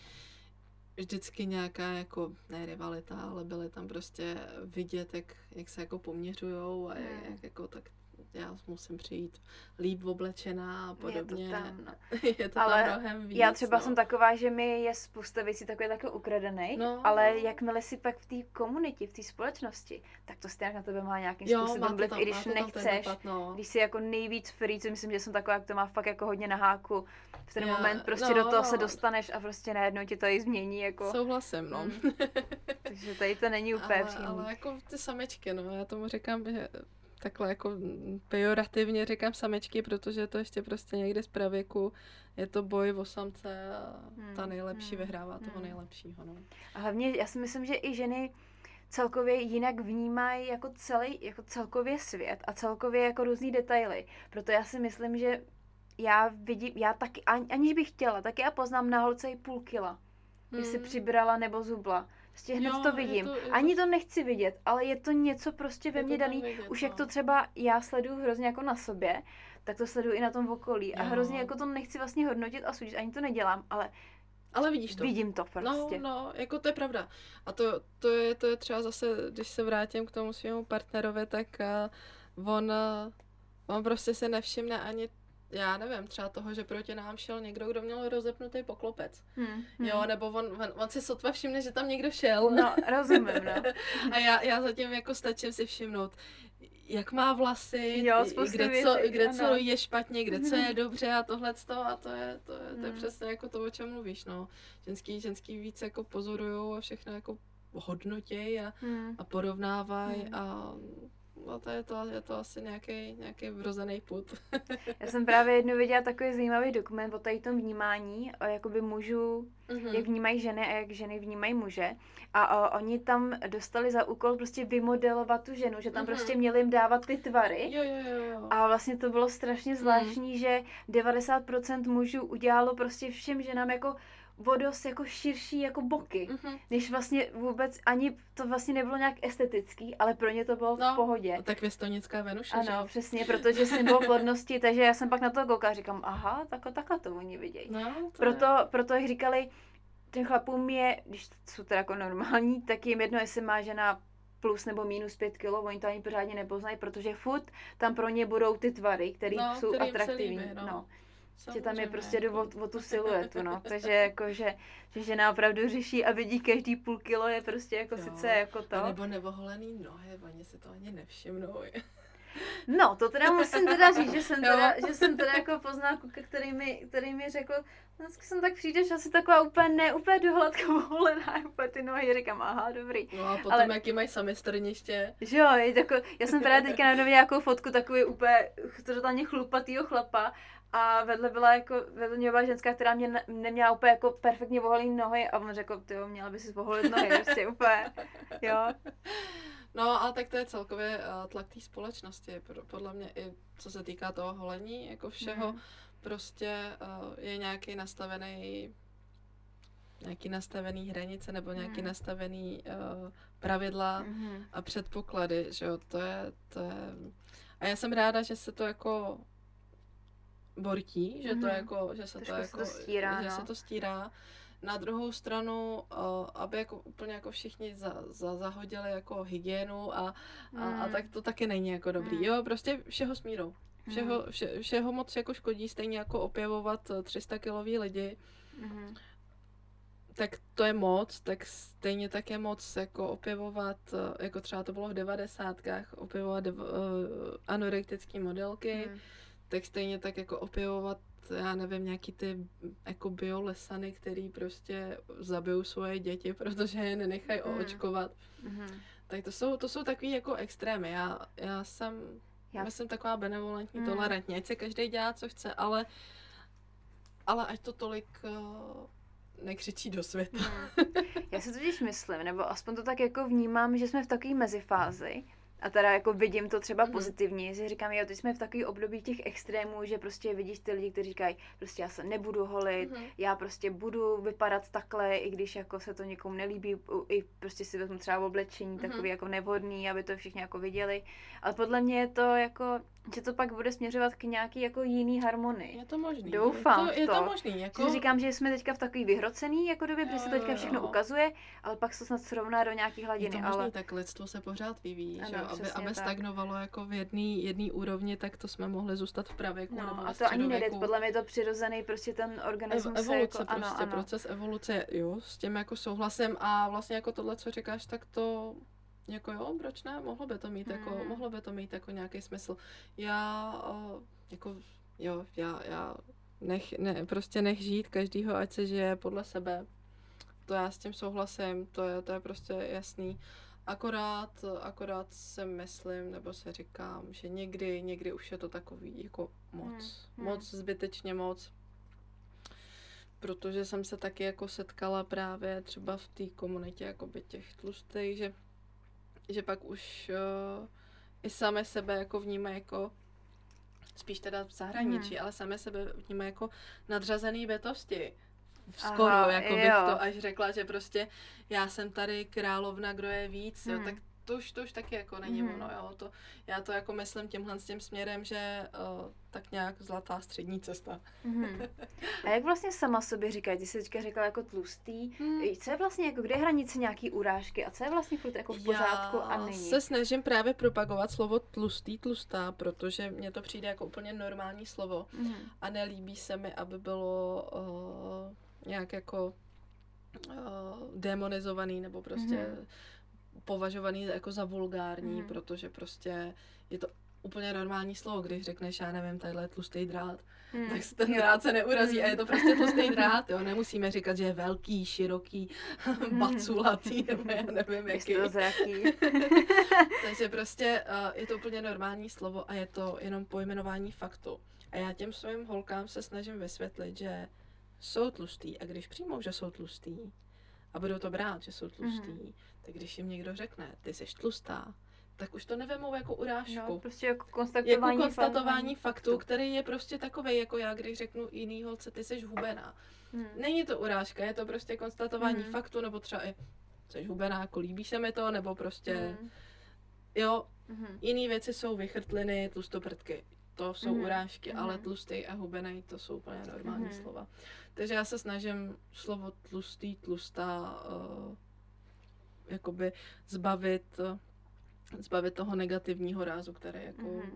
vždycky nějaká jako, ne rivalita, ale byly tam prostě vidět, jak, jak se jako poměřujou a jak, hmm. jak jako tak já musím přijít líp oblečená a podobně. [LAUGHS] Je to tam, no. je to ale tam mnohem víc, Já třeba no. jsem taková, že mi je spousta věcí takové také ukradených, no, ale no. jakmile si pak v té komunitě, v té společnosti, tak to stejně na tebe má nějakým jo, způsobem vliv, i když nechceš. Dopad, no. Když jsi jako nejvíc free, co myslím, že jsem taková, jak to má fakt jako hodně na háku. V ten já, moment prostě no, do toho no. se dostaneš a prostě najednou ti to i změní. Jako. Souhlasím, no. Mm. Takže tady to není [LAUGHS] úplně ale, ale jako ty samečky, no, já tomu říkám, že takhle jako pejorativně říkám samečky, protože to ještě prostě někde z pravěku je to boj o samce a ta hmm, nejlepší hmm, vyhrává toho hmm. nejlepšího. No. A hlavně já si myslím, že i ženy celkově jinak vnímají jako celý, jako celkově svět a celkově jako různý detaily. Proto já si myslím, že já vidím, já taky, aniž bych chtěla, tak já poznám na holce i půl kila. Hmm. Když si přibrala nebo zubla. Prostě hned jo, to vidím. To, je Ani to nechci vidět, ale je to něco prostě ve mně daný. Vidět, Už no. jak to třeba já sleduju hrozně jako na sobě, tak to sleduju i na tom okolí. Jo. A hrozně jako to nechci vlastně hodnotit a sudit, ani to nedělám, ale ale vidíš to. Vidím to prostě. No, no, jako to je pravda. A to, to, je, to je třeba zase, když se vrátím k tomu svému partnerovi, tak uh, on, uh, on prostě se nevšimne ani já nevím, třeba toho, že proti nám šel někdo, kdo měl rozepnutý poklopec. Hmm, hmm. Jo, nebo on, on, on si sotva všimne, že tam někdo šel. No, rozumím, no. [LAUGHS] a já, já zatím jako stačím si všimnout, jak má vlasy, jo, kde, věcí, co, kde co je špatně, kde co je [LAUGHS] dobře a tohle a to je, to je, to je hmm. přesně jako to, o čem mluvíš, no. Ženský, ženský víc jako pozorujou a všechno jako hodnotěj a, hmm. a porovnávají hmm. a no to je to, je to asi nějaký, nějaký vrozený put. [LAUGHS] Já jsem právě jednou viděla takový zajímavý dokument o tady tom vnímání, o jakoby mužů, mm-hmm. jak vnímají ženy a jak ženy vnímají muže. A o, oni tam dostali za úkol prostě vymodelovat tu ženu, že tam mm-hmm. prostě měli jim dávat ty tvary. Jo, jo, jo. A vlastně to bylo strašně mhm. zvláštní, mm. že 90% mužů udělalo prostě všem ženám jako vodos jako širší jako boky, mm-hmm. než vlastně vůbec ani to vlastně nebylo nějak estetický, ale pro ně to bylo no, v pohodě. Tak věstonická Venuše, Ano, že? přesně, protože symbol plodnosti, [LAUGHS] takže já jsem pak na to koukala a říkám, aha, tak, takhle to oni vidějí. No, proto, je. proto jak říkali, těm chlapům je, když jsou teda jako normální, tak jim jedno, jestli má žena plus nebo minus pět kilo, oni to ani pořádně nepoznají, protože furt tam pro ně budou ty tvary, které no, jsou atraktivní. Líbí, no. No. Že tam je prostě jako... o, o tu siluetu, no. [LAUGHS] Takže jako, že, že žena opravdu řeší a vidí každý půl kilo je prostě jako jo. sice jako to. A nebo nevoholený nohy, oni si to ani nevšimnou. No, to teda musím teda říct, že jsem [LAUGHS] teda, že jsem teda jako poznal kluka, který mi, který mi řekl, no, vždycky jsem tak přijdeš asi taková úplně ne, úplně dohladka volená, [LAUGHS] úplně ty nohy, říkám, aha, dobrý. No a potom, Ale, jaký mají sami strniště. Že jo, je tako, já jsem právě teďka najednou nějakou fotku takový úplně totálně chlupatýho chlapa a vedle byla jako, vedle mě byla ženská, která mě ne, neměla úplně jako perfektně voholený nohy a on řekl, ty měla by si voholit nohy, prostě úplně, jo. No a tak to je celkově uh, tlak té společnosti, podle mě i co se týká toho holení, jako všeho, mm. prostě uh, je nějaký nastavený nějaký nastavený hranice nebo nějaký mm. nastavený uh, pravidla mm. a předpoklady, že jo, to je, to je... A já jsem ráda, že se to jako bortí, že mm. to mhm. jako, že se Trošku to jako, se to stírá, že no. se to stírá. Na druhou stranu, uh, aby jako úplně jako všichni za, za, zahodili jako hygienu a, mm. a, a mhm. tak to taky není jako dobrý. Mm. Jo, prostě všeho smírou. Všeho, mhm. vše, všeho moc jako škodí, stejně jako opěvovat 300 kilový lidi. Mm. Tak to je moc, tak stejně tak je moc jako opěvovat, jako třeba to bylo v devadesátkách, opěvovat uh, anorektické modelky. Mm tak stejně tak jako opěvovat, já nevím, nějaký ty jako biolesany, který prostě zabijou svoje děti, protože je nenechají mm. oočkovat. Mm. Tak to jsou, to jsou takový jako extrémy. Já, já jsem, já jsem taková benevolentní, mm. tolerantní, ať se každý dělá, co chce, ale ale ať to tolik uh, nekřičí do světa. Mm. Já si totiž myslím, nebo aspoň to tak jako vnímám, že jsme v takové mezifázi, a teda jako vidím to třeba mm-hmm. pozitivně, že říkám, jo, teď jsme v takový období těch extrémů, že prostě vidíš ty lidi, kteří říkají, prostě já se nebudu holit, mm-hmm. já prostě budu vypadat takhle, i když jako se to někomu nelíbí, i prostě si vezmu třeba oblečení mm-hmm. takový jako nevhodný, aby to všichni jako viděli. Ale podle mě je to jako, že to pak bude směřovat k nějaký jako jiný harmonii. Je to možný. Doufám je to, je to možný. Jako... Že říkám, že jsme teďka v takový vyhrocený jako době, protože se to teďka všechno ukazuje, ale pak se snad srovná do nějaký hladiny. Je to možný, ale... tak lidstvo se pořád vyvíjí, ano, že? aby, aby stagnovalo jako v jedné jedný úrovni, tak to jsme mohli zůstat v pravěku no, nebo a to ani nejde, podle mě je to přirozený prostě ten organismus. Ev- evoluce, jako, prostě, ano, proces evoluce, jo, s tím jako souhlasem a vlastně jako tohle, co říkáš, tak to jako jo, proč ne? Mohlo by to mít, jako, hmm. jako, mohlo by to mít jako nějaký smysl. Já, jako, jo, já, já nech, ne, prostě nech žít každýho, ať se žije podle sebe. To já s tím souhlasím, to je, to je prostě jasný. Akorát, akorát se myslím, nebo se říkám, že někdy, někdy už je to takový jako moc. Hmm. Moc, zbytečně moc. Protože jsem se taky jako setkala právě třeba v té komunitě jakoby těch tlustých, že že pak už uh, i same sebe jako vnímají jako spíš teda v zahraničí, hmm. ale same sebe vnímají jako nadřazený bytosti. Skoro, Aha, jako bych jo. to až řekla, že prostě já jsem tady královna, kdo je víc, hmm. jo, tak to už, to už taky jako není mm. ono, jo. To, já to jako myslím tímhle s tím směrem, že uh, tak nějak zlatá střední cesta. mm. A jak vlastně sama sobě říkáš, ty jsi teďka řekla jako tlustý, mm. co je vlastně, jako kde je hranice nějaký urážky a co je vlastně furt jako v pořádku já a není? se snažím právě propagovat slovo tlustý, tlustá, protože mně to přijde jako úplně normální slovo mm. a nelíbí se mi, aby bylo uh, nějak jako uh, demonizovaný nebo prostě mm považovaný jako za vulgární, mm. protože prostě je to úplně normální slovo, když řekneš, já nevím, tadyhle je tlustý drát, hmm. tak se ten drát se neurazí a je to prostě tlustý [LAUGHS] drát, jo, nemusíme říkat, že je velký, široký, hmm. baculatý, nebo já nevím, jaký. [LAUGHS] Takže prostě uh, je to úplně normální slovo a je to jenom pojmenování faktu. A já těm svým holkám se snažím vysvětlit, že jsou tlustý a když přijmou, že jsou tlustý a budou to brát, že jsou tlustý, mm-hmm. tak když jim někdo řekne, ty jsi tlustá, tak už to nevemou jako urážku. No, prostě jako konstatování, jako konstatování faktu, faktu, který je prostě takový, jako já, když řeknu jiný holce, ty jsi hubená. Hmm. Není to urážka, je to prostě konstatování hmm. faktu, nebo třeba i jsi hubená, jako líbí se mi to, nebo prostě, hmm. jo, hmm. jiné věci jsou vychrtliny, tlustoprdky, to jsou hmm. urážky, hmm. ale tlustý a hubený, to jsou úplně normální hmm. slova. Takže já se snažím slovo tlustý, tlustá, uh, jakoby zbavit zbavit toho negativního rázu, který jako mm-hmm.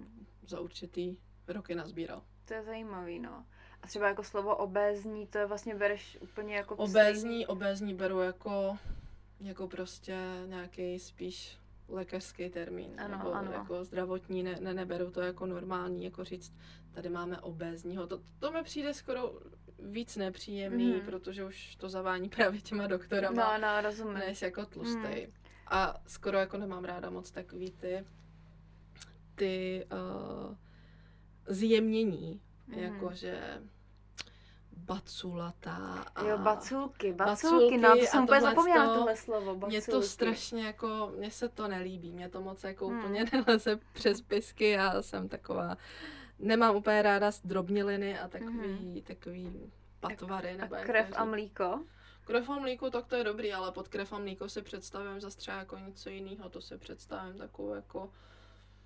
za určitý roky nazbíral. To je zajímavý, no. A třeba jako slovo obézní, to je vlastně bereš úplně jako Obézní, obézní beru jako, jako prostě nějaký spíš lékařský termín, ano, nebo ano. jako zdravotní, ne, ne, neberu to jako normální, jako říct, tady máme obézního. To, to mi přijde skoro víc nepříjemný, mm-hmm. protože už to zavání právě těma doktorama, no, no, rozumím. než jako tlustej. Mm. A skoro jako nemám ráda moc takový ty, ty uh, zjemnění, mm. jakože baculatá a... Jo, baculky, baculky, baculky no to jsem úplně zapomněla tohle slovo, baculky. Mně to strašně jako, mně se to nelíbí, mě to moc jako hmm. úplně [LAUGHS] neleze přes pisky, já jsem taková, nemám úplně ráda drobniliny a takový, hmm. takový patvary. A, a krev a mlíko? Krev a mlíko, tak to je dobrý, ale pod krev a mlíko si představím zase třeba jako něco jiného, to si představím takovou jako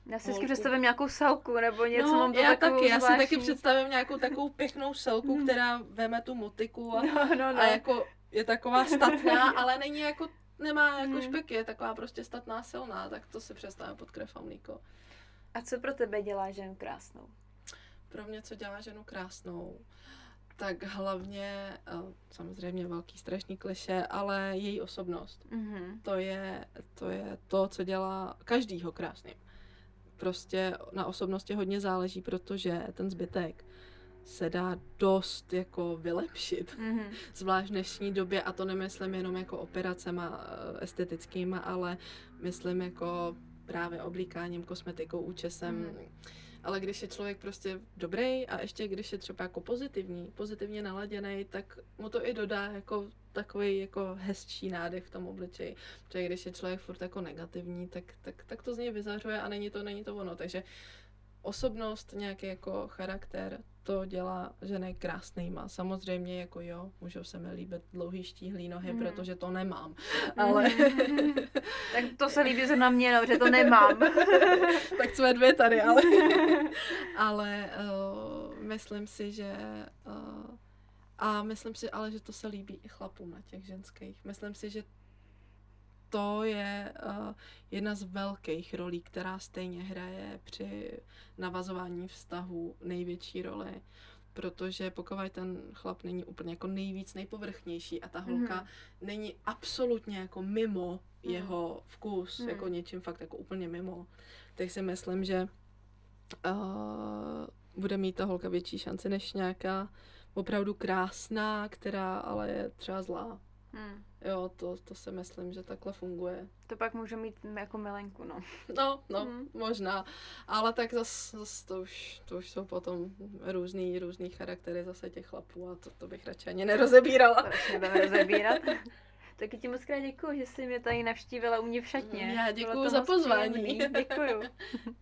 já si vždycky představím nějakou salku nebo něco, no, mám to já taky, já si taky představím nějakou takovou pěknou selku, hmm. která veme tu motiku a, no, no, no. a jako je taková statná, [LAUGHS] ale není jako, nemá jako hmm. špeky, je taková prostě statná silná, tak to si představím pod krev a mlíko. A co pro tebe dělá ženu krásnou? Pro mě, co dělá ženu krásnou? tak hlavně, eh, samozřejmě velký strašný kliše, ale její osobnost. Mm-hmm. To, je, to je to, co dělá každýho krásným. Prostě na osobnosti hodně záleží, protože ten zbytek se dá dost jako vylepšit, mm-hmm. [LAUGHS] zvlášť v dnešní době a to nemyslím jenom jako operacema eh, estetickýma, ale myslím jako právě oblíkáním, kosmetikou, účesem, mm-hmm ale když je člověk prostě dobrý a ještě když je třeba jako pozitivní, pozitivně naladěný, tak mu to i dodá jako takový jako hezčí nádech v tom obličeji. Protože když je člověk furt jako negativní, tak, tak, tak to z něj vyzařuje a není to, není to ono. Takže osobnost, nějaký jako charakter, to dělá ženy krásnýma. Samozřejmě jako jo, můžou se mi líbit dlouhý štíhlý nohy, mm. protože to nemám. Ale... Mm. [LAUGHS] tak to se líbí se na mě, no, že to nemám. [LAUGHS] tak jsme dvě tady, ale... [LAUGHS] ale uh, myslím si, že... Uh, a myslím si ale, že to se líbí i chlapům na těch ženských. Myslím si, že to je uh, jedna z velkých rolí, která stejně hraje při navazování vztahu největší roli. Protože pokud ten chlap není úplně jako nejvíc nejpovrchnější a ta holka mm. není absolutně jako mimo mm. jeho vkus, mm. jako něčím fakt jako úplně mimo, tak si myslím, že uh, bude mít ta holka větší šanci než nějaká opravdu krásná, která ale je třeba zlá. Hmm. Jo, to, to si myslím, že takhle funguje. To pak může mít jako milenku, no. No, no, hmm. možná. Ale tak zase zas to, už, to už jsou potom různý, různý charaktery zase těch chlapů a to, to bych radši ani nerozebírala. To radši rozebírat. [LAUGHS] Taky ti moc krát děkuji, že jsi mě tady navštívila u mě v šatně. Já děkuji za pozvání. Děkuji. [LAUGHS]